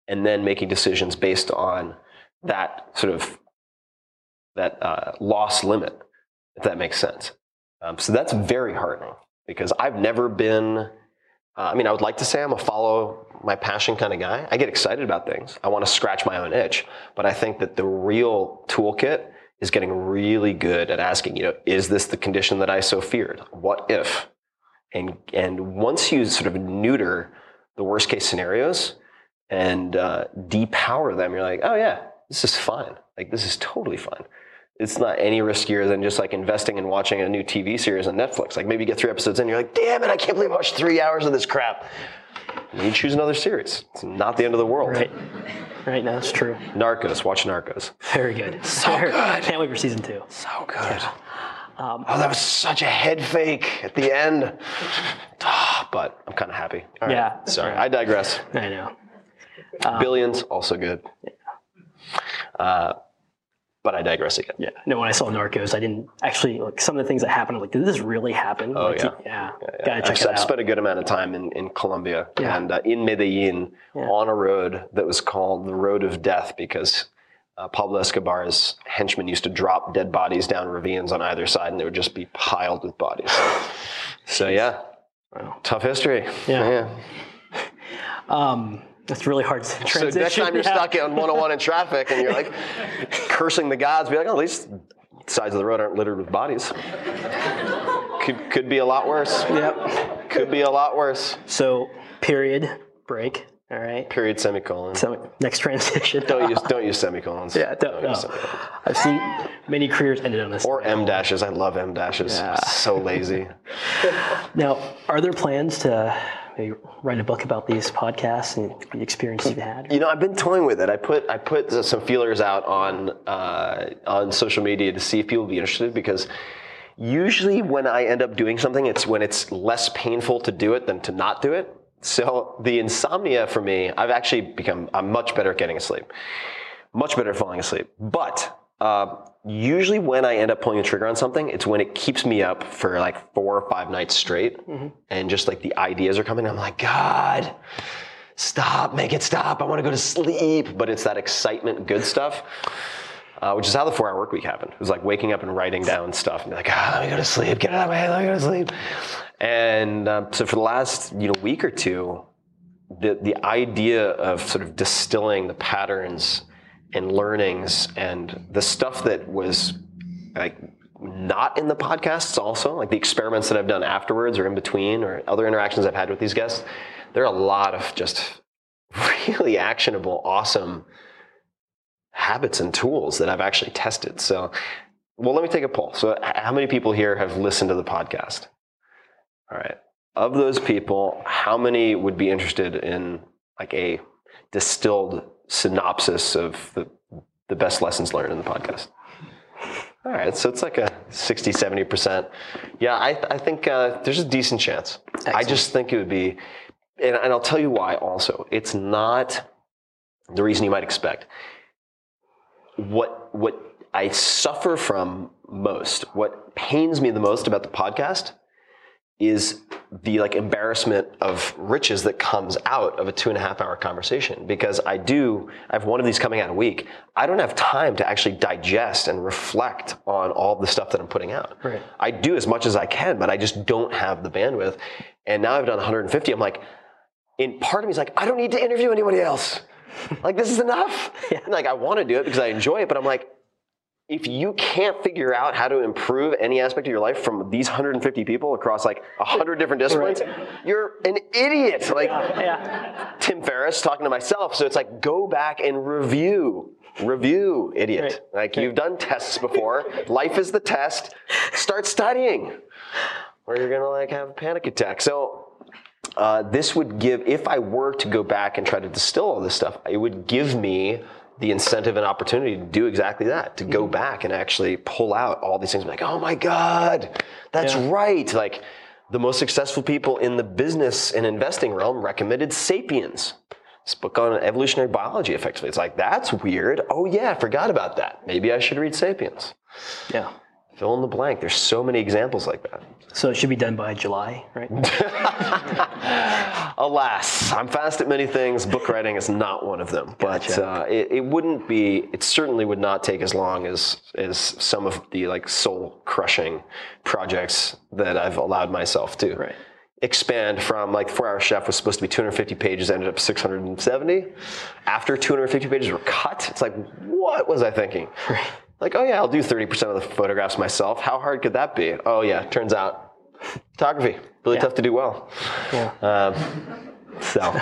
And then making decisions based on that sort of that uh, loss limit, if that makes sense. Um, so that's very heartening because I've never been. Uh, I mean, I would like to say I'm a follow my passion kind of guy. I get excited about things. I want to scratch my own itch, but I think that the real toolkit is getting really good at asking, you know, is this the condition that I so feared? What if? And and once you sort of neuter the worst case scenarios and uh, depower them, you're like, oh yeah, this is fine. Like this is totally fine. It's not any riskier than just like investing and watching a new TV series on Netflix. Like maybe you get three episodes in, you're like, damn it, I can't believe I watched three hours of this crap. And you choose another series. It's not the end of the world. Right. Right, now that's true. Narcos, watch Narcos. Very good. So Very- good. Can't wait for season two. So good. Oh, that was such a head fake at the end. Ah, but I'm kind of happy. All right. Yeah. Sorry, I digress. I know. Billions, also good. Yeah. Uh, but I digress again. Yeah. No, when I saw Narcos, I didn't actually like some of the things that happened. I'm like, did this really happen? Oh, Like, yeah. yeah. Yeah, Gotta check I've, it I've spent a good amount of time in, in Colombia Yeah. and uh, in Medellin Yeah. on a road that was called the Road of Death because uh, Pablo Escobar's henchmen used to drop dead bodies down ravines on either side and they would just be piled with bodies. so, yeah, Wow. tough history. Yeah. Um, that's really hard to So next time you're yeah. stuck on 101 in traffic and you're like cursing the gods, be like, oh, at least sides of the road aren't littered with bodies. Could, could be a lot worse. Yep. Could be a lot worse. So period break. All right. Period, semicolon. So next transition. Don't use don't use semicolons. Yeah, don't, use no. semicolons. I've seen many careers ended on this. Or M dashes. I love M dashes. Yeah. So lazy. Now, are there plans to Maybe write a book about these podcasts and the experience you've had. You know, I've been toying with it. I put I put some feelers out on uh, on social media to see if people would be interested because usually when I end up doing something, it's when it's less painful to do it than to not do it. So the insomnia for me, I've actually become I'm much better at getting asleep, much better at falling asleep. But uh, usually when I end up pulling the trigger on something, it's when it keeps me up for like four or five nights straight, and just like the ideas are coming. I'm like, God, stop, make it stop. I want to go to sleep. But it's that excitement, good stuff. Uh, which is how the four-hour work week happened. It was like waking up and writing down stuff and be like, ah, let me go to sleep, get it out of my head, let me go to sleep. And um, so for the last you know week or two, the the idea of sort of distilling the patterns and learnings and the stuff that was like not in the podcasts also like the experiments that i've done afterwards or in between or other interactions i've had with these guests there are a lot of just really actionable awesome habits and tools that i've actually tested. So well let me take a poll. So how many people here have listened to the podcast all right of those people how many would be interested in like a distilled synopsis of the, the best lessons learned in the podcast. All right, so it's like a 60, 70%. Yeah, I, I think uh, there's a decent chance. I just think it would be, and, and I'll tell you why also. It's not the reason you might expect. What, what I suffer from most, what pains me the most about the podcast is the like embarrassment of riches that comes out of a two and a half hour conversation because I do I have one of these coming out a week. I don't have time to actually digest and reflect on all the stuff that I'm putting out. Right. I do as much as I can, but I just don't have the bandwidth. And now I've done 150. I'm like, in part of me is like, I don't need to interview anybody else. like this is enough. And, like I want to do it because I enjoy it, but I'm like, if you can't figure out how to improve any aspect of your life from these 150 people across like 100 different disciplines, you're an idiot. Like Tim Ferriss talking to myself. So it's like, go back and review. Review, idiot. Like you've done tests before. Life is the test. Start studying. Or you're gonna like have a panic attack. So uh, this would give, if I were to go back and try to distill all this stuff, it would give me the incentive and opportunity to do exactly that, to go mm-hmm. back and actually pull out all these things. Like, oh my God, that's right. Like the most successful people in the business and investing realm recommended Sapiens. This book on evolutionary biology, effectively. It's like, that's weird. Oh yeah, I forgot about that. Maybe I should read Sapiens. Yeah. Fill in the blank. There's so many examples like that. So it should be done by July, right? Alas, I'm fast at many things. Book writing is not one of them. But uh, it, it wouldn't be. It certainly would not take as long as as some of the like soul crushing projects that I've allowed myself to expand from. Like Four Hour Chef was supposed to be 250 pages, ended up 670. After 250 pages were cut, it's like, what was I thinking? Like, oh yeah, I'll do 30% of the photographs myself. How hard could that be? Oh yeah, turns out photography really tough to do well. Um, so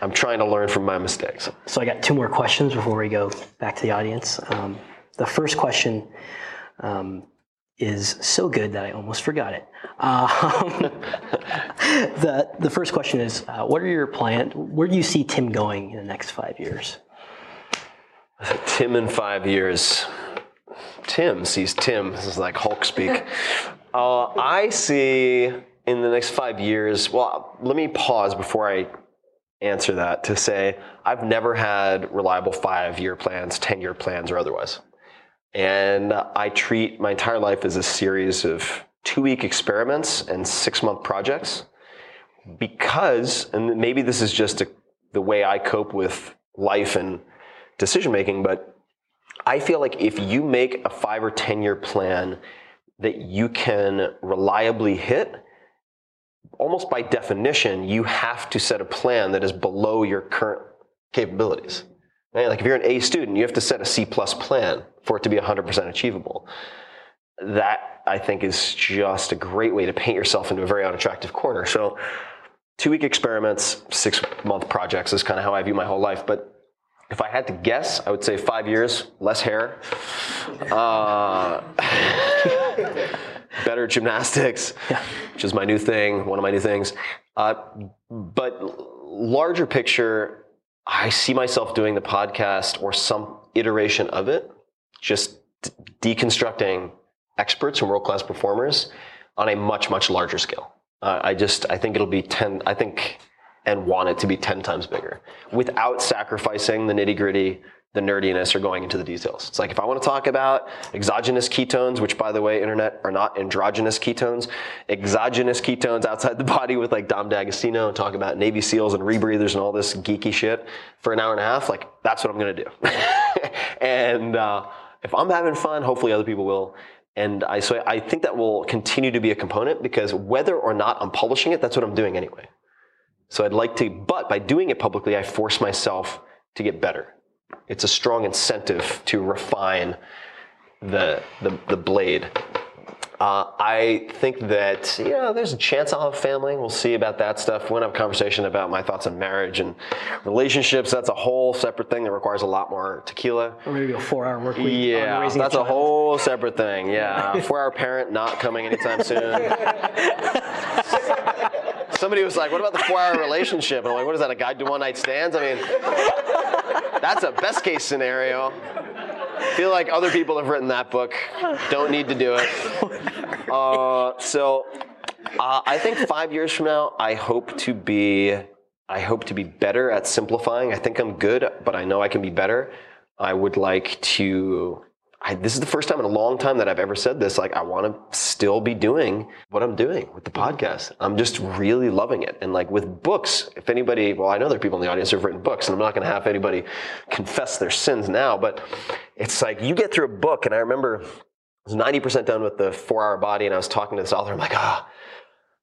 I'm trying to learn from my mistakes. So I got two more questions before we go back to the audience. Um, the first question um, is so good that I almost forgot it. Um, the the first question is, uh, what are your plans? Where do you see Tim going in the next five years? Tim in five years. Tim sees Tim. This is like Hulk speak. Uh, I see in the next five years. Well, let me pause before I answer that to say I've never had reliable five-year plans, ten-year plans, or otherwise. And I treat my entire life as a series of two-week experiments and six-month projects because, and maybe this is just a, the way I cope with life and decision making, but I feel like if you make a five or 10 year plan that you can reliably hit, almost by definition, you have to set a plan that is below your current capabilities. Right? Like if you're an A student, you have to set a C plus plan for it to be 100% achievable. That I think is just a great way to paint yourself into a very unattractive corner. So, two week experiments, six month projects is kind of how I view my whole life. But if I had to guess, I would say five years, less hair. Uh, better gymnastics, which is my new thing, one of my new things. Uh, but larger picture, I see myself doing the podcast or some iteration of it, just d- deconstructing experts and world class performers on a much, much larger scale. Uh, I just, I think it'll be 10, I think, and want it to be 10 times bigger without sacrificing the nitty gritty, the nerdiness, or going into the details. It's like if I want to talk about exogenous ketones, which by the way, internet are not androgynous ketones, exogenous ketones outside the body with like Dom D'Agostino and talk about Navy SEALs and rebreathers and all this geeky shit for an hour and a half, like that's what I'm going to do. and uh, if I'm having fun, hopefully other people will. And I, so I think that will continue to be a component because whether or not I'm publishing it, that's what I'm doing anyway. So I'd like to, but by doing it publicly, I force myself to get better. It's a strong incentive to refine the, the, the blade. Uh, I think that, you know, there's a chance I'll have family. We'll see about that stuff. To have a conversation about my thoughts on marriage and relationships. That's a whole separate thing that requires a lot more tequila. Or maybe a four hour work week. Yeah, that's a, child. whole separate thing. Yeah, four hour parent not coming anytime soon. Somebody was like, "What about the four hour relationship?" And I'm like, "What is that? A guide to one night stands?" I mean, that's a best case scenario. Feel like other people have written that book. Don't need to do it. Uh, so, uh, I think five years from now, I hope to be. I hope to be better at simplifying. I think I'm good, but I know I can be better. I would like to. I, this is the first time in a long time that I've ever said this. Like, I want to still be doing what I'm doing with the podcast. I'm just really loving it. And like with books, if anybody, well, I know there are people in the audience who've written books, and I'm not going to have anybody confess their sins now, but it's like you get through a book, and I remember I was 90% done with the four hour body, and I was talking to this author. I'm like, ah,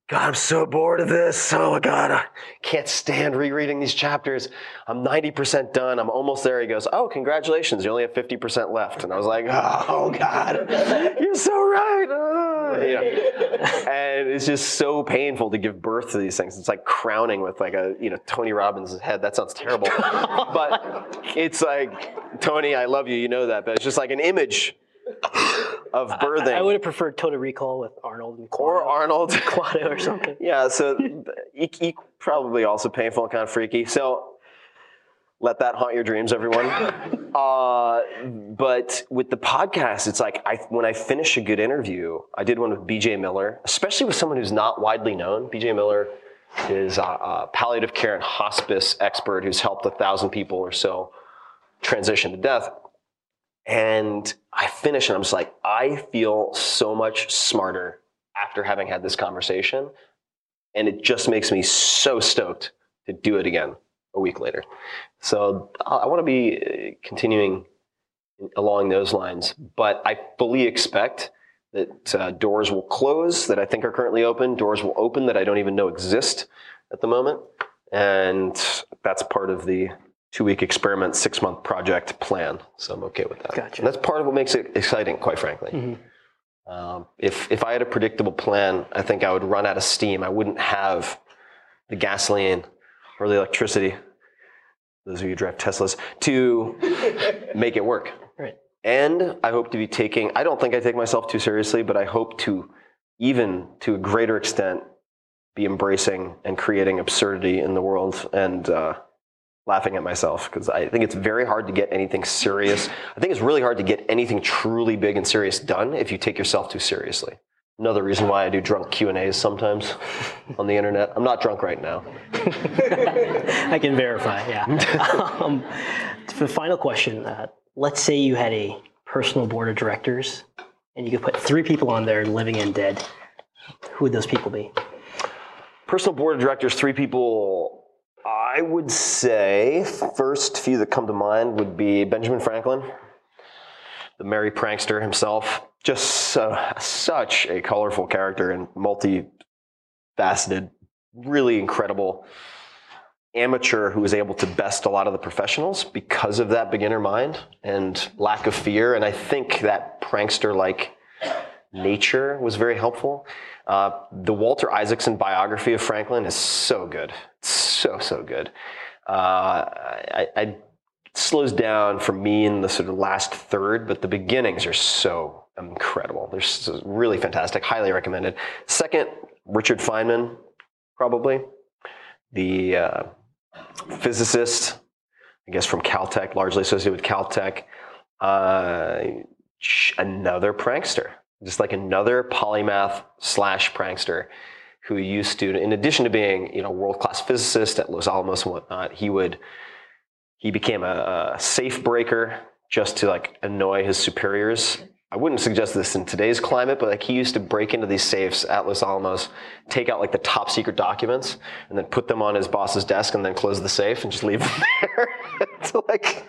God, I'm so bored of this. Oh my God, I can't stand rereading these chapters. I'm 90% done. I'm almost there. He goes, Oh, congratulations. You only have 50% left. And I was like, Oh God, you're so right. Ah, you know. And it's just so painful to give birth to these things. It's like crowning with like a, you know, Tony Robbins' head. That sounds terrible. but it's like, Tony, I love you. You know that. But it's just like an image of birthing. I, I would have preferred Total Recall with Arnold and or Arnold. Kuato or something. Yeah, so e- e- probably also painful and kind of freaky. So let that haunt your dreams, everyone. uh, but with the podcast, it's like I, when I finish a good interview, I did one with BJ Miller, especially with someone who's not widely known. BJ Miller is a, a palliative care and hospice expert who's helped a thousand people or so transition to death. And I finish and I'm just like, I feel so much smarter after having had this conversation. And it just makes me so stoked to do it again a week later. So I want to be uh, continuing along those lines, but I fully expect that uh, doors will close that I think are currently open, doors will open that I don't even know exist at the moment. And that's part of the two week experiment, six month project plan. So I'm okay with that. Gotcha. And that's part of what makes it exciting, quite frankly. Mhm. Um, if, if I had a predictable plan, I think I would run out of steam. I wouldn't have the gasoline or the electricity, those of you who drive Teslas, to make it work. Right. And I hope to be taking, I don't think I take myself too seriously, but I hope to, even to a greater extent, be embracing and creating absurdity in the world and uh, laughing at myself because I think it's very hard to get anything serious. I think it's really hard to get anything truly big and serious done if you take yourself too seriously. Another reason why I do drunk Q and A's sometimes on the internet. I'm not drunk right now. I can verify, yeah. um, for the final question, uh, let's say you had a personal board of directors and you could put three people on there, living and dead. Who would those people be? Personal board of directors, three people. I would say first few that come to mind would be Benjamin Franklin, the merry prankster himself. Just uh, such a colorful character and multifaceted, really incredible amateur who was able to best a lot of the professionals because of that beginner mind and lack of fear. And I think that prankster like nature was very helpful. Uh, the Walter Isaacson biography of Franklin is so good. So, so good. Uh, I, I slows down for me in the sort of last third, but the beginnings are so incredible. They're so really fantastic. Highly recommended. Second, Richard Feynman, probably the uh, physicist, I guess from Caltech, largely associated with Caltech. Uh, another prankster, just like another polymath slash prankster who used to, in addition to being, you know, world class physicist at Los Alamos and whatnot, he would, he became a, a safe breaker just to like annoy his superiors I wouldn't suggest this in today's climate, but like he used to break into these safes at Los Alamos, take out like the top secret documents, and then put them on his boss's desk, and then close the safe and just leave them there. to like,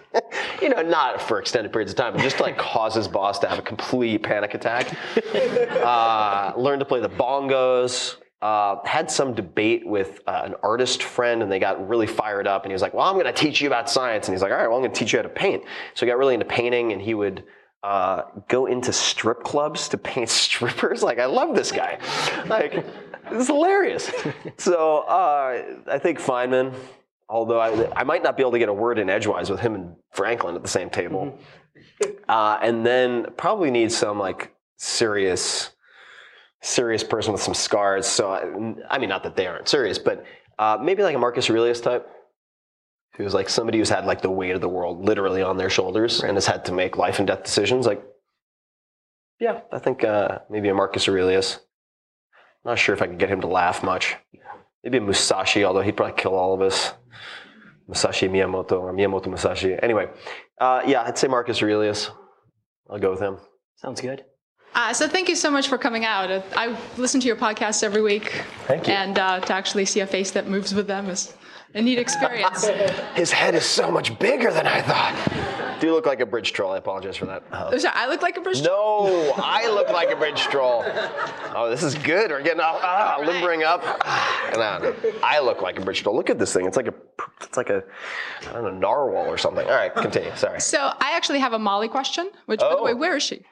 you know, not for extended periods of time, but just to like cause his boss to have a complete panic attack. Uh, learned to play the bongos. Uh, had some debate with uh, an artist friend and they got really fired up and he was like well i'm going to teach you about science and he's like all right well i'm going to teach you how to paint so he got really into painting and he would uh, go into strip clubs to paint strippers. Like, I love this guy. Like, this is hilarious. So, uh, I think Feynman, although I, I might not be able to get a word in edgewise with him and Franklin at the same table. Mm-hmm. Uh, and then probably need some like serious, serious person with some scars. So, I, I mean, not that they aren't serious, but uh, maybe like a Marcus Aurelius type who's like somebody who's had like the weight of the world literally on their shoulders right. and has had to make life and death decisions. Like, yeah, I think uh, maybe a Marcus Aurelius. I'm not sure if I could get him to laugh much. Maybe a Musashi, although he'd probably kill all of us. Musashi Miyamoto or Miyamoto Musashi. Anyway, uh, yeah, I'd say Marcus Aurelius. I'll go with him. Sounds good. Uh, so thank you so much for coming out. I listen to your podcast every week. Thank you. And uh, to actually see a face that moves with them is a neat experience. His head is so much bigger than I thought. Do you look like a bridge troll? I apologize for that. Uh, Sorry, I look like a bridge troll? No, I look like a bridge troll. Oh, this is good. We're getting off, ah, limbering up. Ah, no, I look like a bridge troll. Look at this thing. It's like a, it's like a, I don't know, narwhal or something. All right, continue. Sorry. So I actually have a Molly question. Which, oh. by the way, oh. where is she?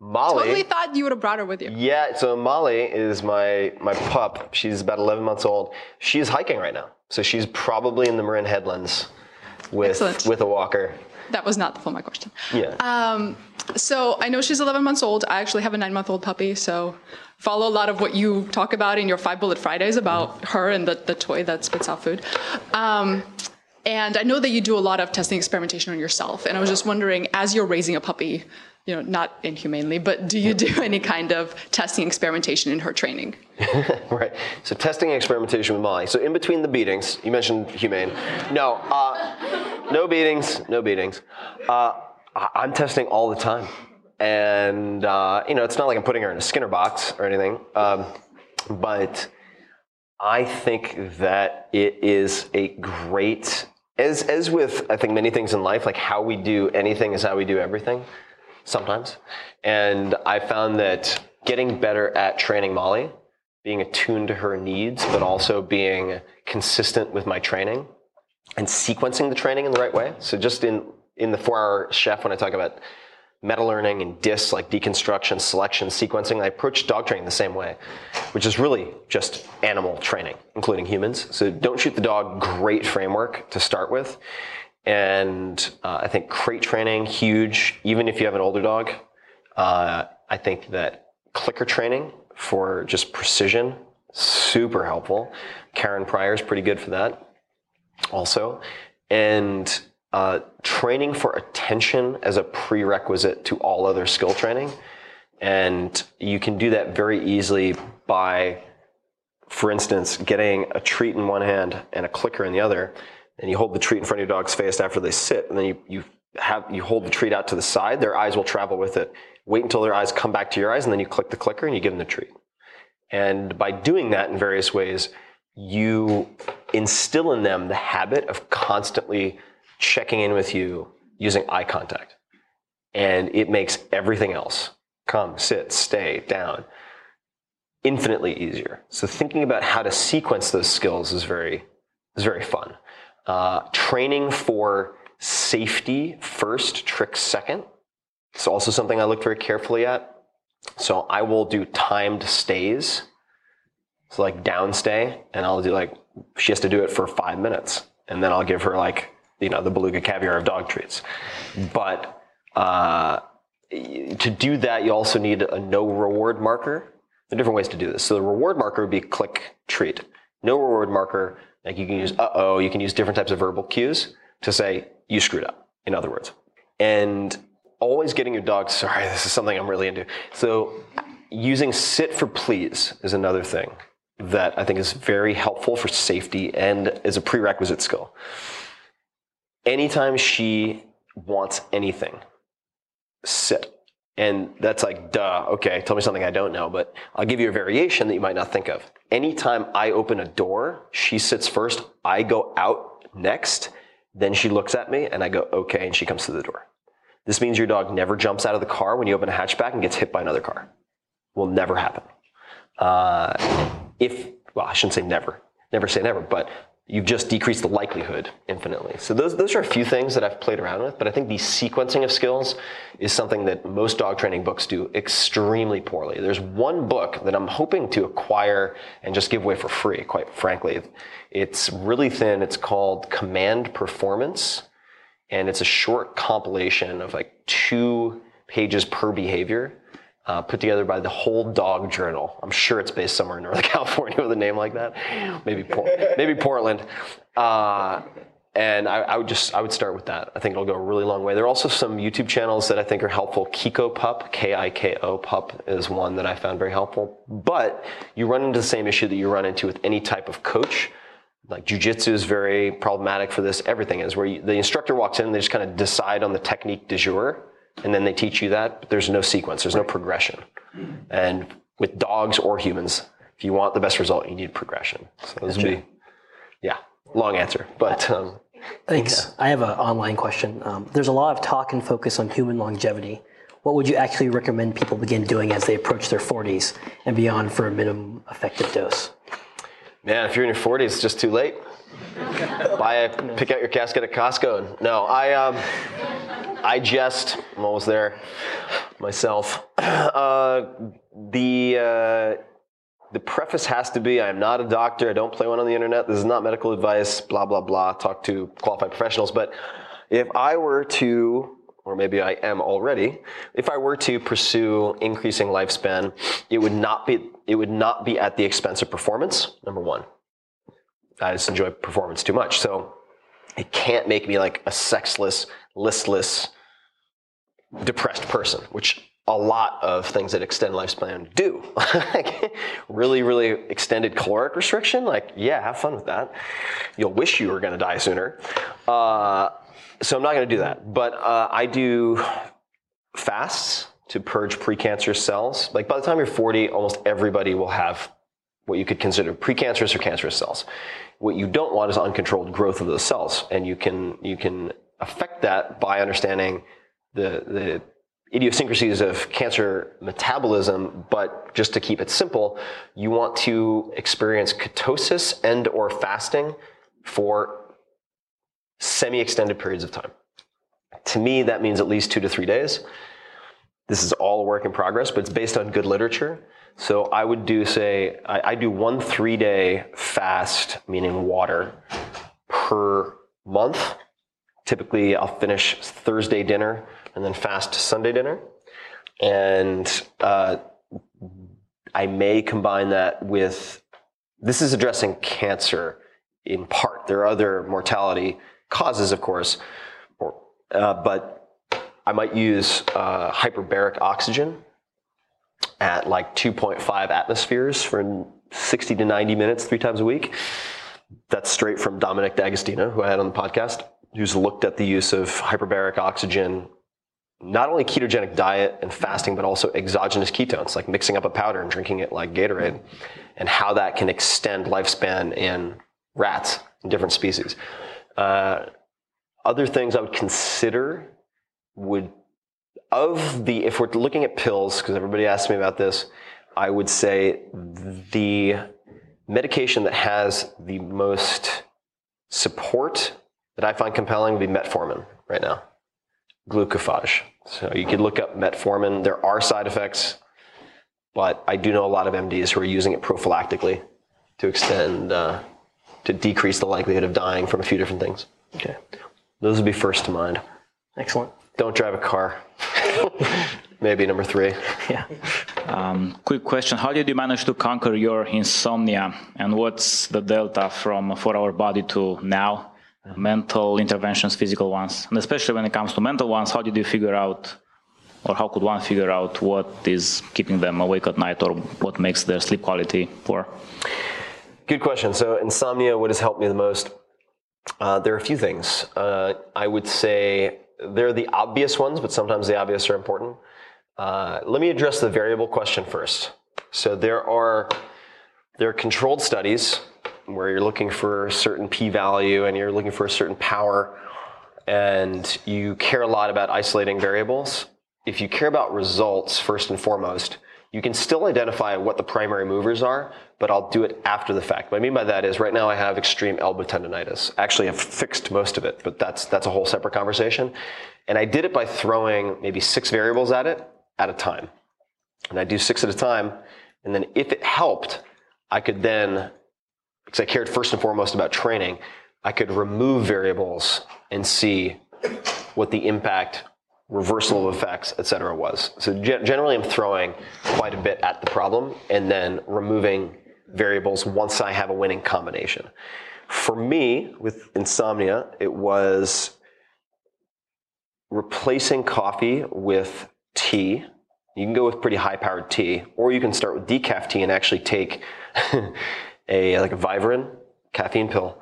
Molly. Totally thought you would have brought her with you. Yeah, so Molly is my my pup. She's about 11 months old. She's hiking right now. So she's probably in the Marin Headlands with Excellent. with a walker. That was not the full my question. Yeah. Um, so I know she's 11 months old. I actually have a nine month old puppy. So follow a lot of what you talk about in your Five Bullet Fridays about her and the, the toy that spits out food. Um, and I know that you do a lot of testing experimentation on yourself. And I was just wondering, as you're raising a puppy, you know, not inhumanely, but do you do any kind of testing experimentation in her training? right. So testing and experimentation with Molly. So in between the beatings, you mentioned humane. No, uh, no beatings, no beatings. Uh, I'm testing all the time, and uh, you know, it's not like I'm putting her in a Skinner box or anything, um, but I think that it is a great. As, as with I think many things in life, like how we do anything is how we do everything sometimes. And I found that getting better at training Molly, being attuned to her needs, but also being consistent with my training and sequencing the training in the right way. So just in, in the four hour chef, when I talk about meta learning and DIS, like deconstruction, selection, sequencing, I approach dog training the same way, which is really just animal training, including humans. So don't shoot the dog, great framework to start with. And uh, I think crate training, huge, even if you have an older dog. Uh, I think that clicker training for just precision, super helpful. Karen Pryor is pretty good for that also. And uh, training for attention as a prerequisite to all other skill training. And you can do that very easily by, for instance, getting a treat in one hand and a clicker in the other and you hold the treat in front of your dog's face after they sit, and then you, you have you hold the treat out to the side. Their eyes will travel with it. Wait until their eyes come back to your eyes, and then you click the clicker and you give them the treat. And by doing that in various ways, you instill in them the habit of constantly checking in with you using eye contact. And it makes everything else come, sit, stay, down infinitely easier. So thinking about how to sequence those skills is very is very fun. Uh, training for safety first, tricks second. It's also something I look very carefully at. So I will do timed stays. So like downstay, and I'll do like she has to do it for five minutes, and then I'll give her like you know the beluga caviar of dog treats. But uh, to do that, you also need a no reward marker. There are different ways to do this. So the reward marker would be click treat. No reward marker, like you can use uh oh, you can use different types of verbal cues to say you screwed up. In other words, and always getting your dog. Sorry, this is something I'm really into. So using sit for please is another thing that I think is very helpful for safety and is a prerequisite skill. Anytime she wants anything, sit. And that's like, duh, okay, tell me something I don't know, but I'll give you a variation that you might not think of. Anytime I open a door, she sits first, I go out next, then she looks at me and I go, okay, and she comes to the door. This means your dog never jumps out of the car when you open a hatchback and gets hit by another car. Will never happen. Uh, if, well, I shouldn't say never, never say never, but you've just decreased the likelihood infinitely. So those, those are a few things that I've played around with, but I think the sequencing of skills is something that most dog training books do extremely poorly. There's one book that I'm hoping to acquire and just give away for free, quite frankly. It's really thin. It's called Command Performance, and it's a short compilation of like two pages per behavior uh, put together by the Whole Dog Journal. I'm sure it's based somewhere in Northern California with a name like that. Maybe maybe Portland. Uh, and I, I, would just I would start with that. I think it'll go a really long way. There are also some YouTube channels that I think are helpful. Kiko Pup, K-I-K-O Pup is one that I found very helpful. But you run into the same issue that you run into with any type of coach. Like jujitsu is very problematic for this. Everything is where you, the instructor walks in, they just kind of decide on the technique du jour and then they teach you that, but there's no sequence, there's no progression. And with dogs or humans, if you want the best result, you need progression. So those would be, yeah, long answer, but. Um, Thanks. Yeah. I have an online question. Um, there's a lot of talk and focus on human longevity. What would you actually recommend people begin doing as they approach their 40s and beyond for a minimum effective dose? Man, if you're in your 40s, it's just too late. Buy a, pick out your casket at Costco. No, I, um, I just, I'm almost there myself. Uh, the, uh, the preface has to be I am not a doctor. I don't play one on the internet. This is not medical advice, blah, blah, blah. Talk to qualified professionals. But if I were to, or maybe I am already, if I were to pursue increasing lifespan, it would not be, it would not be at the expense of performance, number one. I just enjoy performance too much. So it can't make me like a sexless, listless, depressed person, which a lot of things that extend lifespan do. really, really extended caloric restriction, like, yeah, have fun with that. You'll wish you were going to die sooner. Uh, so I'm not going to do that. But uh, I do fasts to purge precancerous cells. Like by the time you're 40, almost everybody will have what you could consider precancerous or cancerous cells. What you don't want is uncontrolled growth of those cells, and you can you can affect that by understanding the the idiosyncrasies of cancer metabolism, but just to keep it simple, you want to experience ketosis and or fasting for semi-extended periods of time. To me, that means at least two to three days. This is all a work in progress, but it's based on good literature. So I would do say I, I do one three day fast, meaning water, per month. Typically, I'll finish Thursday dinner and then fast Sunday dinner, and uh, I may combine that with. This is addressing cancer in part. There are other mortality causes, of course, or, uh, but I might use uh, hyperbaric oxygen at like 2.5 atmospheres for 60 to 90 minutes three times a week. That's straight from Dominic D'Agostino, who I had on the podcast, who's looked at the use of hyperbaric oxygen, not only ketogenic diet and fasting, but also exogenous ketones, like mixing up a powder and drinking it like Gatorade, and how that can extend lifespan in rats in different species. Uh, other things I would consider would of the, if we're looking at pills, because everybody asks me about this, I would say the medication that has the most support that I find compelling would be metformin right now, glucophage. So you could look up metformin. There are side effects, but I do know a lot of MDs who are using it prophylactically to extend, uh, to decrease the likelihood of dying from a few different things. Okay. Those would be first to mind. Excellent. Don't drive a car. Maybe number three. Yeah. Um, quick question: How did you manage to conquer your insomnia, and what's the delta from four-hour body to now? Mental interventions, physical ones, and especially when it comes to mental ones, how did you figure out, or how could one figure out what is keeping them awake at night, or what makes their sleep quality poor? Good question. So, insomnia, what has helped me the most? Uh, there are a few things. Uh, I would say they're the obvious ones, but sometimes the obvious are important. Uh, let me address the variable question first. So, there are there are controlled studies where you're looking for a certain p-value and you're looking for a certain power, and you care a lot about isolating variables. If you care about results first and foremost, you can still identify what the primary movers are, but I'll do it after the fact. What I mean by that is right now I have extreme elbow tendonitis. Actually, I've fixed most of it, but that's, that's a whole separate conversation. And I did it by throwing maybe six variables at it at a time. And I do six at a time. And then if it helped, I could then, because I cared first and foremost about training, I could remove variables and see what the impact reversal of effects, et cetera, was. So ge- generally, I'm throwing quite a bit at the problem and then removing variables once I have a winning combination. For me, with insomnia, it was replacing coffee with tea. You can go with pretty high-powered tea, or you can start with decaf tea and actually take a like a Vivarin caffeine pill,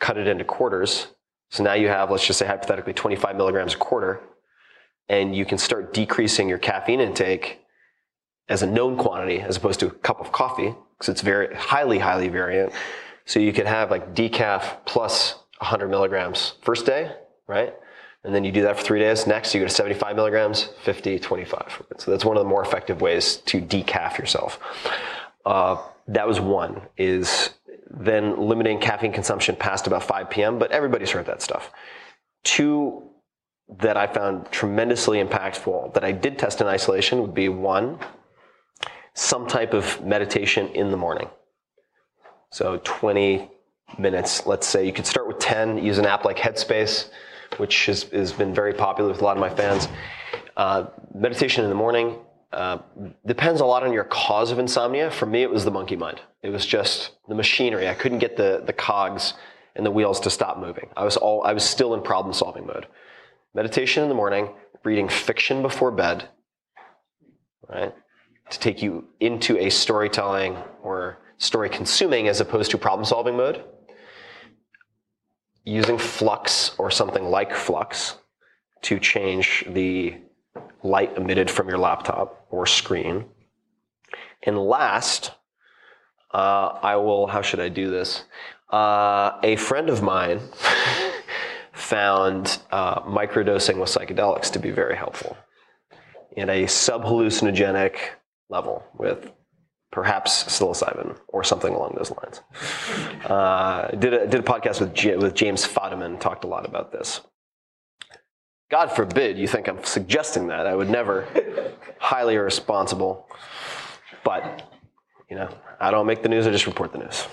cut it into quarters. So now you have, let's just say hypothetically, 25 milligrams a quarter and you can start decreasing your caffeine intake as a known quantity as opposed to a cup of coffee because it's very highly highly variant. So you could have like decaf plus 100 milligrams first day right? And then you do that for three days. Next you go to 75 milligrams 50 25 so that's one of the more effective ways to decaf yourself. Uh, that was one is then limiting caffeine consumption past about 5 p.m but everybody's heard that stuff. Two that I found tremendously impactful that I did test in isolation would be one, some type of meditation in the morning. So 20 minutes, let's say you could start with 10, use an app like Headspace, which has, has been very popular with a lot of my fans. Uh, meditation in the morning uh, depends a lot on your cause of insomnia. For me, it was the monkey mind. It was just the machinery. I couldn't get the, the cogs and the wheels to stop moving. I was all, I was still in problem solving mode meditation in the morning, reading fiction before bed, right? To take you into a storytelling or story consuming as opposed to problem solving mode. Using Flux or something like Flux to change the light emitted from your laptop or screen. And last, uh, I will, how should I do this? Uh, a friend of mine found uh, microdosing with psychedelics to be very helpful in a subhallucinogenic level with perhaps psilocybin or something along those lines. Uh, did, a, did a podcast with, J- with James Fadiman, talked a lot about this. God forbid you think I'm suggesting that. I would never, highly irresponsible. But, you know, I don't make the news, I just report the news.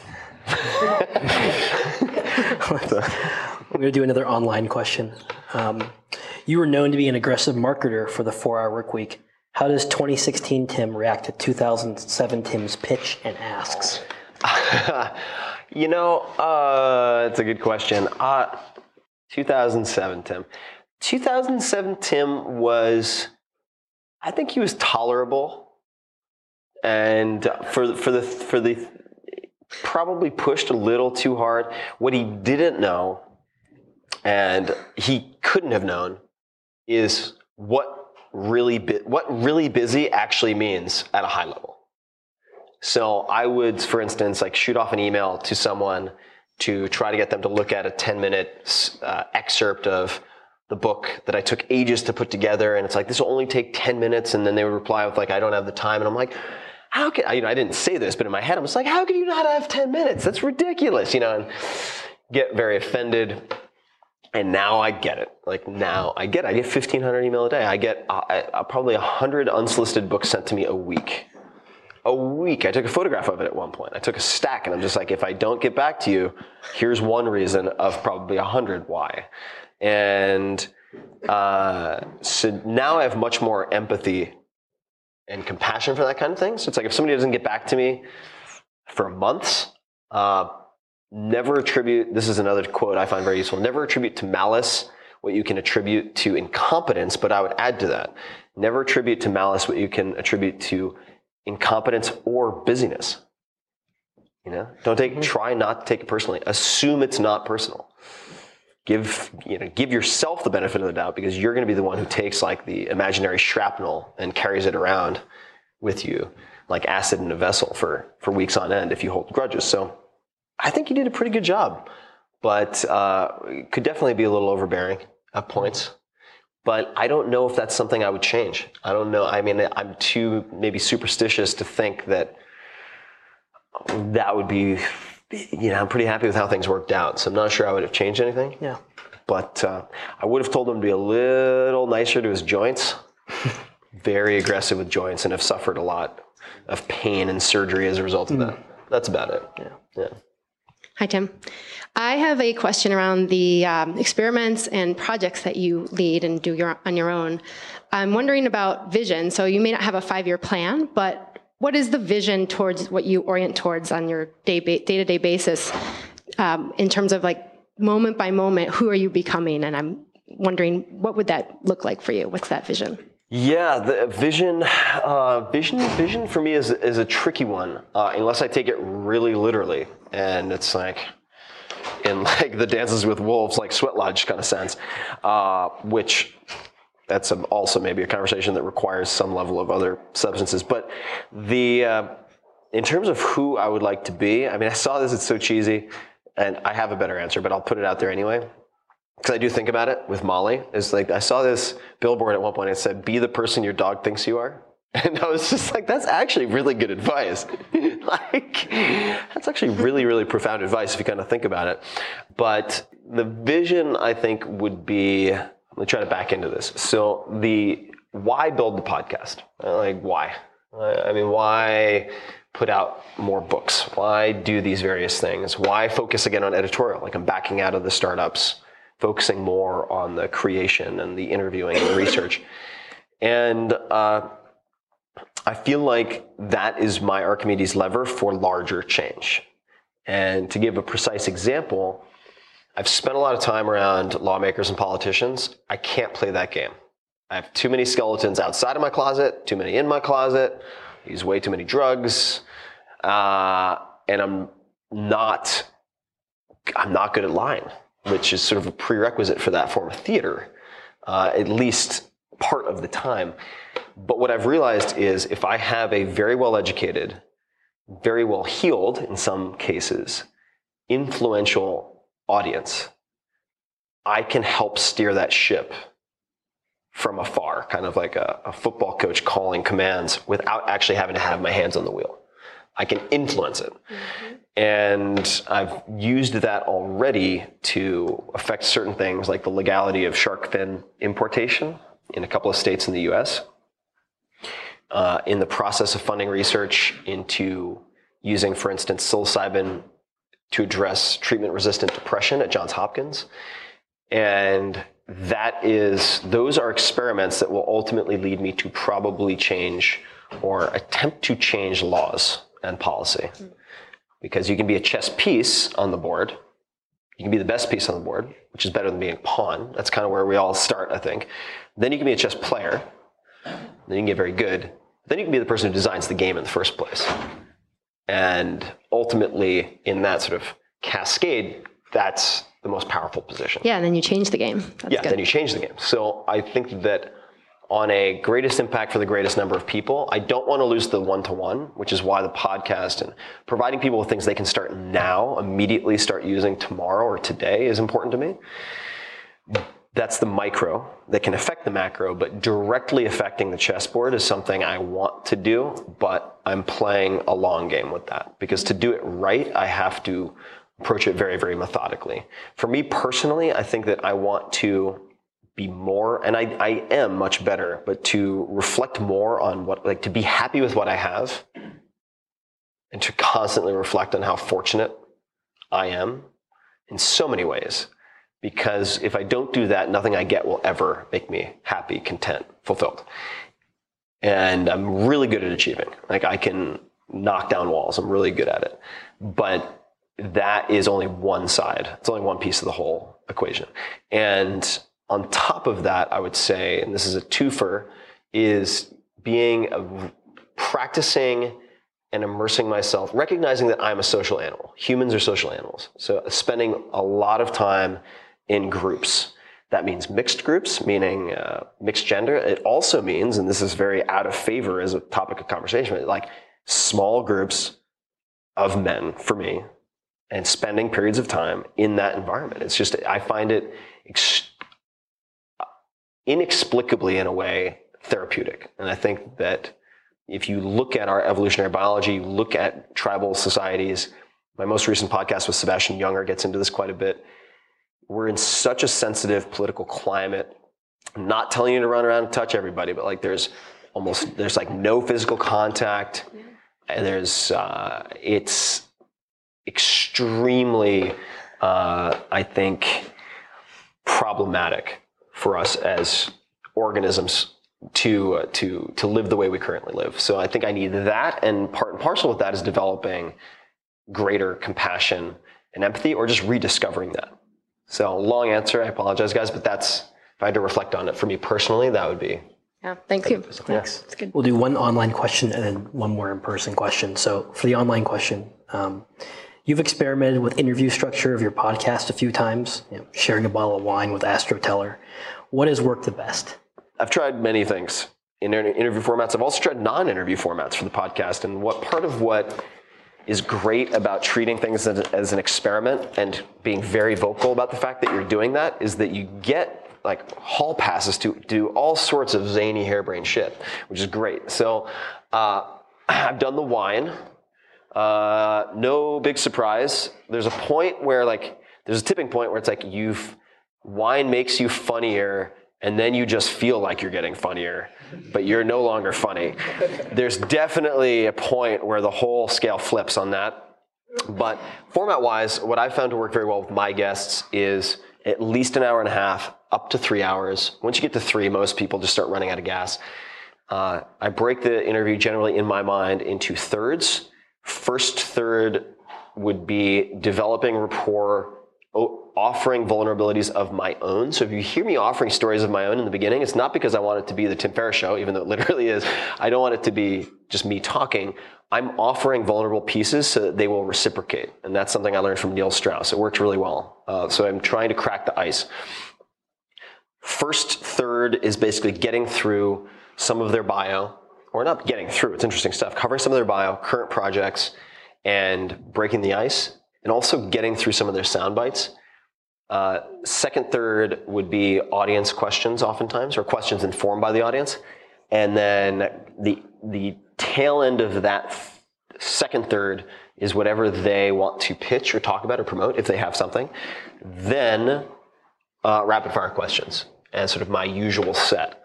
I'm going to do another online question. Um, you were known to be an aggressive marketer for the four hour work week. How does 2016 Tim react to 2007 Tim's pitch and asks? you know, uh, it's a good question. Uh, 2007 Tim. 2007 Tim was, I think he was tolerable, and for for the for the probably pushed a little too hard. What he didn't know and he couldn't have known is what really bu- what really busy actually means at a high level. So I would, for instance, like shoot off an email to someone to try to get them to look at a 10 minute uh, excerpt of the book that I took ages to put together. And it's like, this will only take 10 minutes. And then they would reply with like, I don't have the time. And I'm like, how can, you know, I didn't say this, but in my head, I was like, how can you not have 10 minutes? That's ridiculous, you know, and get very offended. And now I get it. Like now I get it. I get 1500 email a day. I get uh, uh, probably 100 unsolicited books sent to me a week. A week. I took a photograph of it at one point. I took a stack and I'm just like, if I don't get back to you, here's one reason of probably 100 why. And uh, so now I have much more empathy and compassion for that kind of thing. So it's like if somebody doesn't get back to me for months, uh, never attribute, this is another quote I find very useful, never attribute to malice what you can attribute to incompetence, but I would add to that, never attribute to malice what you can attribute to incompetence or busyness. You know, don't take, mm-hmm. try not to take it personally. Assume it's not personal. Give, you know, give yourself the benefit of the doubt because you're going to be the one who takes like the imaginary shrapnel and carries it around with you like acid in a vessel for, for weeks on end if you hold grudges. So I think he did a pretty good job, but uh, could definitely be a little overbearing at points. But I don't know if that's something I would change. I don't know. I mean, I'm too maybe superstitious to think that that would be, you know, I'm pretty happy with how things worked out. So I'm not sure I would have changed anything. Yeah. But uh, I would have told him to be a little nicer to his joints. Very aggressive with joints and have suffered a lot of pain and surgery as a result of Mm. that. That's about it. Yeah. Yeah. Hi, Tim. I have a question around the um, experiments and projects that you lead and do your, on your own. I'm wondering about vision. So you may not have a five-year plan, but what is the vision towards what you orient towards on your day to day basis um, in terms of like moment by moment? Who are you becoming? And I'm wondering what would that look like for you? What's that vision? Yeah, the vision, uh, vision, vision for me is is a tricky one uh, unless I take it really literally, and it's like in like the Dances with Wolves, like Sweat Lodge kind of sense, uh, which that's also maybe a conversation that requires some level of other substances. But the uh, in terms of who I would like to be, I mean, I saw this; it's so cheesy, and I have a better answer, but I'll put it out there anyway because I do think about it with Molly. Is like I saw this billboard at one point. It said, "Be the person your dog thinks you are," and I was just like, "That's actually really good advice. like, that's actually really, really profound advice if you kind of think about it." But the vision, I think, would be. Let me try to back into this. So the why build the podcast? Uh, Like why? Uh, I mean, why put out more books? Why do these various things? Why focus again on editorial? Like I'm backing out of the startups focusing more on the creation and the interviewing and the research. And uh, I feel like that is my Archimedes lever for larger change. And to give a precise example, I've spent a lot of time around lawmakers and politicians. I can't play that game. I have too many skeletons outside of my closet, too many in my closet, I use way too many drugs, uh, and I'm not I'm not good at lying, which is sort of a prerequisite for that form of theater, uh, at least part of the time. But what I've realized is if I have a very well educated, very well heeled, in some cases, influential audience, I can help steer that ship from afar, kind of like a, a football coach calling commands without actually having to have my hands on the wheel. I can influence it. Mm-hmm. And I've used that already to affect certain things like the legality of shark fin importation in a couple of states in the US. Uh, in the process of funding research into using, for instance, psilocybin to address treatment resistant depression at Johns Hopkins. And that is, those are experiments that will ultimately lead me to probably change or attempt to change laws and policy. Because you can be a chess piece on the board, you can be the best piece on the board, which is better than being a pawn. That's kind of where we all start, I think. Then you can be a chess player, then you can get very good. Then you can be the person who designs the game in the first place. And ultimately, in that sort of cascade, that's the most powerful position. Yeah, and then you change the game. That's yeah, good. then you change the game. So I think that on a greatest impact for the greatest number of people, I don't want to lose the one to one, which is why the podcast and providing people with things they can start now, immediately start using tomorrow or today is important to me. That's the micro that can affect the macro, but directly affecting the chessboard is something I want to do, but I'm playing a long game with that because to do it right, I have to approach it very, very methodically. For me personally, I think that I want to be more, and I, I am much better, but to reflect more on what, like to be happy with what I have and to constantly reflect on how fortunate I am in so many ways. Because if I don't do that, nothing I get will ever make me happy, content, fulfilled. And I'm really good at achieving. Like I can knock down walls. I'm really good at it. But that is only one side. It's only one piece of the whole equation. And on top of that, I would say, and this is a twofer, is being a, practicing and immersing myself, recognizing that I'm a social animal. Humans are social animals. So spending a lot of time in groups. That means mixed groups, meaning uh, mixed gender. It also means, and this is very out of favor as a topic of conversation, like small groups of men for me and spending periods of time in that environment. It's just, I find it ex- inexplicably, in a way, therapeutic. And I think that if you look at our evolutionary biology, you look at tribal societies, my most recent podcast with Sebastian Junger gets into this quite a bit. We're in such a sensitive political climate. I'm not telling you to run around and touch everybody, but like there's almost, there's like no physical contact. And there's, uh, it's, extremely, uh, I think, problematic for us as organisms to uh, to to live the way we currently live. So I think I need that, and part and parcel with that is developing greater compassion and empathy, or just rediscovering that. So long answer. I apologize, guys, but that's if I had to reflect on it for me personally, that would be. Yeah, thank you. Thanks. We'll do one online question and then one more in-person question. So for the online question, um, You've experimented with interview structure of your podcast a few times, you know, sharing a bottle of wine with Astro Teller. What has worked the best? I've tried many things in interview formats. I've also tried non-interview formats for the podcast. And what part of what is great about treating things as, an experiment and being very vocal about the fact that you're doing that is that you get like hall passes to do all sorts of zany harebrained shit, which is great. So uh, I've done the wine. Uh, no big surprise. There's a point where like there's a tipping point where it's like you've wine makes you funnier and then you just feel like you're getting funnier, but you're no longer funny. There's definitely a point where the whole scale flips on that. But format wise, what I've found to work very well with my guests is at least an hour and a half, up to three hours. Once you get to three, most people just start running out of gas. Uh, I break the interview generally in my mind into thirds. First third would be developing rapport, offering vulnerabilities of my own. So if you hear me offering stories of my own in the beginning, it's not because I want it to be the Tim Ferriss show, even though it literally is. I don't want it to be just me talking. I'm offering vulnerable pieces so that they will reciprocate. And that's something I learned from Neil Strauss. It worked really well. Uh, so I'm trying to crack the ice. First third is basically getting through some of their bio, or not getting through, it's interesting stuff, covering some of their bio, current projects, and breaking the ice, and also getting through some of their sound bites. Uh, second, third would be audience questions, oftentimes, or questions informed by the audience. And then the, the tail end of that second third is whatever they want to pitch or talk about or promote, if they have something. Then uh, rapid fire questions as sort of my usual set.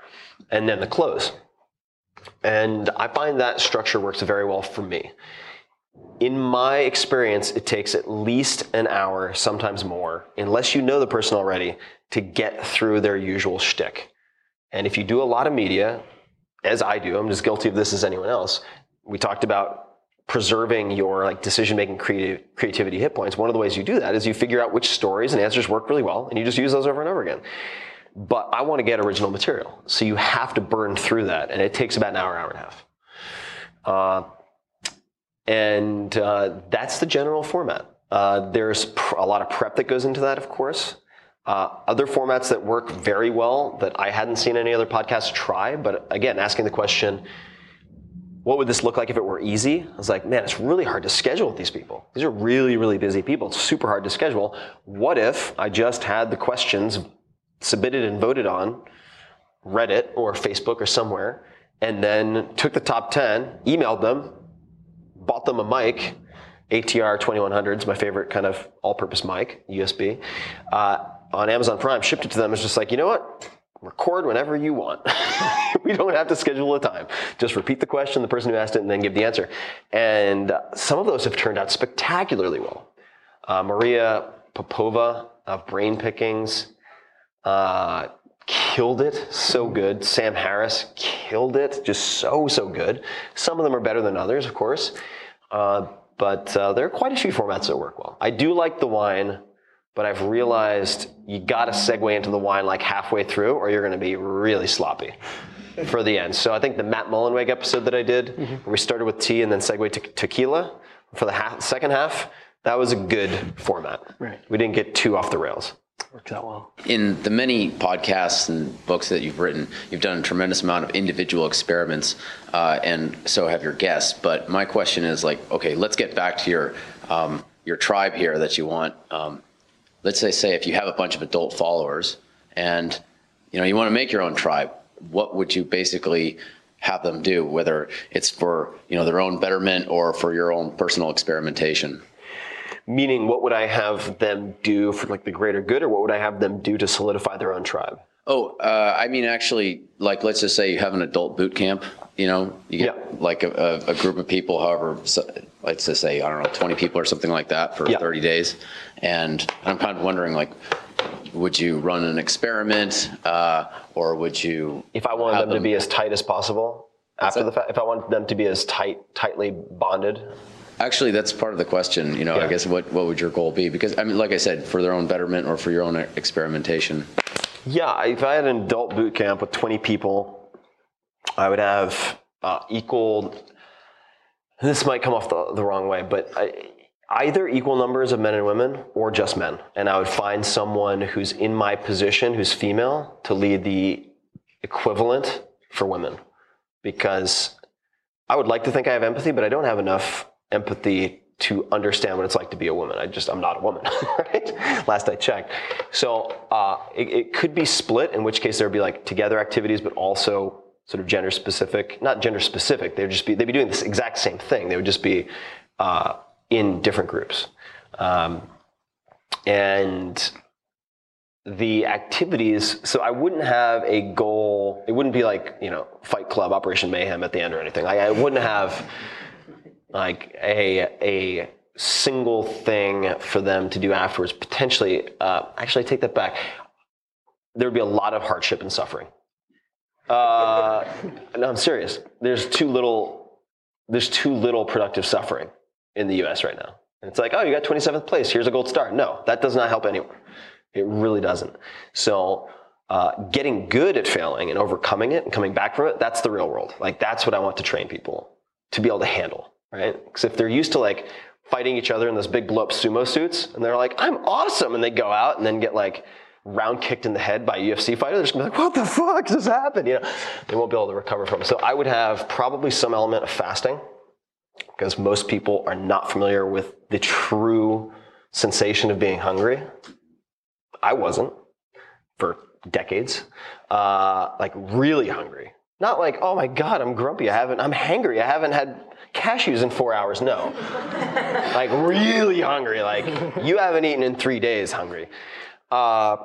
And then the close. And I find that structure works very well for me. In my experience, it takes at least an hour, sometimes more, unless you know the person already, to get through their usual shtick. And if you do a lot of media, as I do, I'm as guilty of this as anyone else. We talked about preserving your like decision making creative, creativity hit points. One of the ways you do that is you figure out which stories and answers work really well, and you just use those over and over again but I want to get original material. So you have to burn through that, and it takes about an hour, hour and a half. Uh, and uh, that's the general format. Uh, there's pr- a lot of prep that goes into that, of course. Uh, other formats that work very well that I hadn't seen any other podcasts try, but again, asking the question, what would this look like if it were easy? I was like, man, it's really hard to schedule with these people. These are really, really busy people. It's super hard to schedule. What if I just had the questions submitted and voted on Reddit or Facebook or somewhere, and then took the top 10, emailed them, bought them a mic, ATR 2100 is my favorite kind of all-purpose mic, USB, uh, on Amazon Prime, shipped it to them. It's just like, you know what? Record whenever you want. we don't have to schedule a time. Just repeat the question, the person who asked it, and then give the answer. And uh, some of those have turned out spectacularly well. Uh, Maria Popova of brain pickings. Uh, killed it, so good. Sam Harris killed it, just so so good. Some of them are better than others, of course, uh, but uh, there are quite a few formats that work well. I do like the wine, but I've realized you got to segue into the wine like halfway through, or you're going to be really sloppy for the end. So I think the Matt Mullenweg episode that I did, where we started with tea and then segued to tequila for the half, second half, that was a good format. Right. We didn't get too off the rails. Works out well. In the many podcasts and books that you've written, you've done a tremendous amount of individual experiments, uh, and so have your guests. But my question is like, okay, let's get back to your um, your tribe here that you want. Um, let's say, say if you have a bunch of adult followers, and you know you want to make your own tribe, what would you basically have them do? Whether it's for you know their own betterment or for your own personal experimentation. Meaning, what would I have them do for like the greater good, or what would I have them do to solidify their own tribe? Oh, uh, I mean, actually, like let's just say you have an adult boot camp. You know, you get like a, a, group of people, however, so, let's just say I don't know, twenty people or something like that for Yeah. thirty days. And I'm kind of wondering, like, would you run an experiment, uh, or would you? If I wanted have them, to be as tight as possible after the fact, if I wanted them to be as tight, tightly bonded, Actually, that's part of the question. You know, I guess what what would your goal be? Because I mean, like I said, for their own betterment or for your own experimentation. Yeah, if I had an adult boot camp with 20 people, I would have uh, equal. This might come off the, the wrong way, but I, either equal numbers of men and women or just men. And I would find someone who's in my position, who's female, to lead the equivalent for women. Because I would like to think I have empathy, but I don't have enough empathy to understand what it's like to be a woman. I just, I'm not a woman, right? Last I checked. So uh, it, it could be split, in which case there would be like together activities, but also sort of gender specific, not gender specific. They'd just be, they'd be doing this exact same thing. They would just be uh, in different groups. Um, and the activities, so I wouldn't have a goal, it wouldn't be like, you know, Fight Club, Operation Mayhem at the end or anything. Like, I wouldn't have like a, a single thing for them to do afterwards. Potentially, uh, actually, I take that back. There would be a lot of hardship and suffering. Uh, no, I'm serious. There's too little. There's too little productive suffering in the U.S. right now. And it's like, oh, you got 27th place. Here's a gold star. No, that does not help anyone. It really doesn't. So, uh, getting good at failing and overcoming it and coming back from it, that's the real world. Like, that's what I want to train people to be able to handle, right? Because if they're used to like fighting each other in those big blow up sumo suits and they're like, I'm awesome, and they go out and then get like round kicked in the head by a UFC fighter, they're just gonna be like, what the fuck just happened? You know, they won't be able to recover from it. So I would have probably some element of fasting because most people are not familiar with the true sensation of being hungry. I wasn't for decades. Uh, like really hungry. Not like, oh my God, I'm grumpy. I haven't, I'm hangry. I haven't had cashews in four hours. No. like really hungry. Like you haven't eaten in three days hungry. Uh,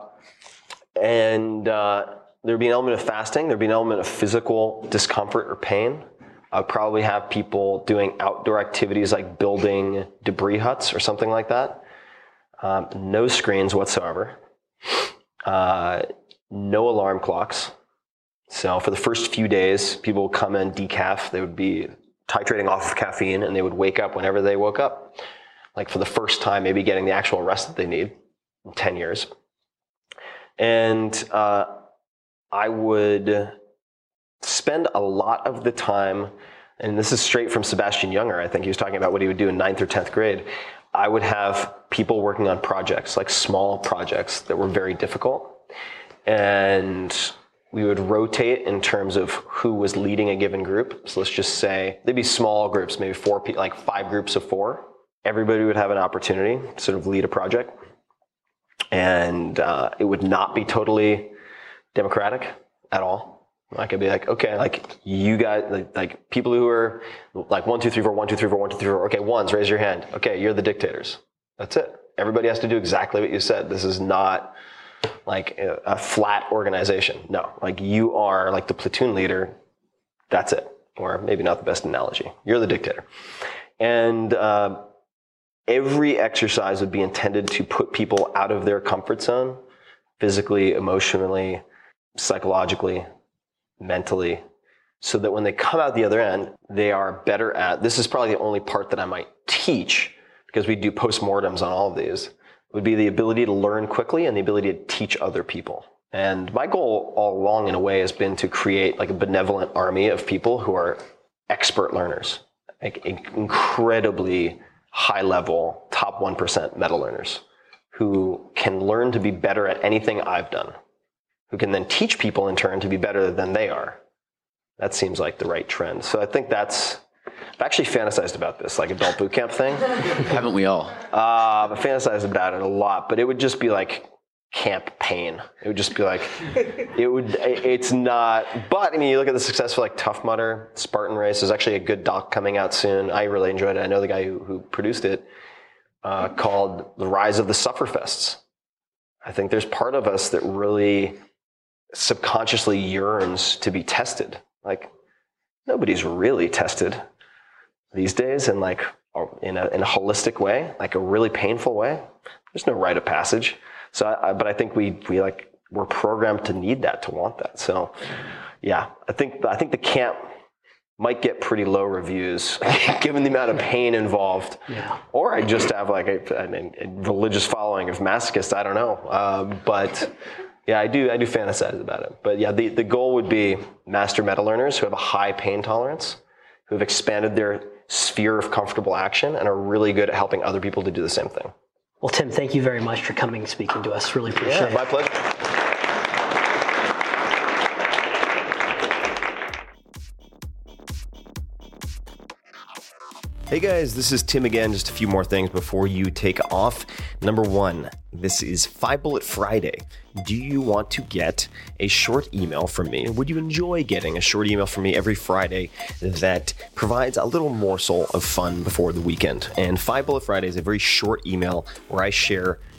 and uh, there'd be an element of fasting. There'd be an element of physical discomfort or pain. I'd probably have people doing outdoor activities like building debris huts or something like that. Um, no screens whatsoever. Uh, no alarm clocks. So for the first few days, people would come in decaf. They would be titrating off of caffeine and they would wake up whenever they woke up. Like for the first time, maybe getting the actual rest that they need in 10 years. And uh, I would spend a lot of the time, and this is straight from Sebastian Junger, I think he was talking about what he would do in ninth or 10th grade. I would have people working on projects, like small projects that were very difficult. And we would rotate in terms of who was leading a given group. So let's just say there'd be small groups, maybe four, like five groups of four. Everybody would have an opportunity to sort of lead a project. And uh, it would not be totally democratic at all. I could be like, okay, like you guys, like, like people who are like one, two, three, four, one, two, three, four, one, two, three, four. Okay, ones, raise your hand. Okay, you're the dictators. That's it. Everybody has to do exactly what you said. This is not like a, a flat organization. No, like you are like the platoon leader. That's it. Or maybe not the best analogy. You're the dictator. And, uh, every exercise would be intended to put people out of their comfort zone physically, emotionally, psychologically, mentally, so that when they come out the other end, they are better at this is probably the only part that I might teach because we do postmortems on all of these would be the ability to learn quickly and the ability to teach other people. And my goal all along in a way has been to create like a benevolent army of people who are expert learners, like incredibly high level, top 1% meta learners who can learn to be better at anything I've done, who can then teach people in turn to be better than they are. That seems like the right trend. So I think that's I've actually fantasized about this, like adult boot camp thing. Haven't we all? Uh, I've fantasized about it a lot, but it would just be like camp pain. It would just be like, it would, it's not, but I mean, you look at the success of like Tough Mudder, Spartan Race, there's actually a good doc coming out soon. I really enjoyed it. I know the guy who, who produced it, uh, called The Rise of the Sufferfests. I think there's part of us that really subconsciously yearns to be tested. Like, nobody's really tested these days in like in a, in a holistic way, like a really painful way. There's no rite of passage. So, I, but I think we we like we're programmed to need that to want that. So, yeah, I think I think the camp might get pretty low reviews given the amount of pain involved. Yeah. Or I just have like a, a, a religious following of masochists. I don't know, um, but. Yeah, I do. I do fantasize about it. But yeah, the, the goal would be master meta learners who have a high pain tolerance, who have expanded their sphere of comfortable action and are really good at helping other people to do the same thing. Well, Tim, thank you very much for coming and speaking to us. Really appreciate yeah, it. My pleasure. Hey guys, this is Tim again. Just a few more things before you take off. Number one, this is Five Bullet Friday. Do you want to get a short email from me? Would you enjoy getting a short email from me every Friday that provides a little morsel of fun before the weekend? And Five Bullet Friday is a very short email where I share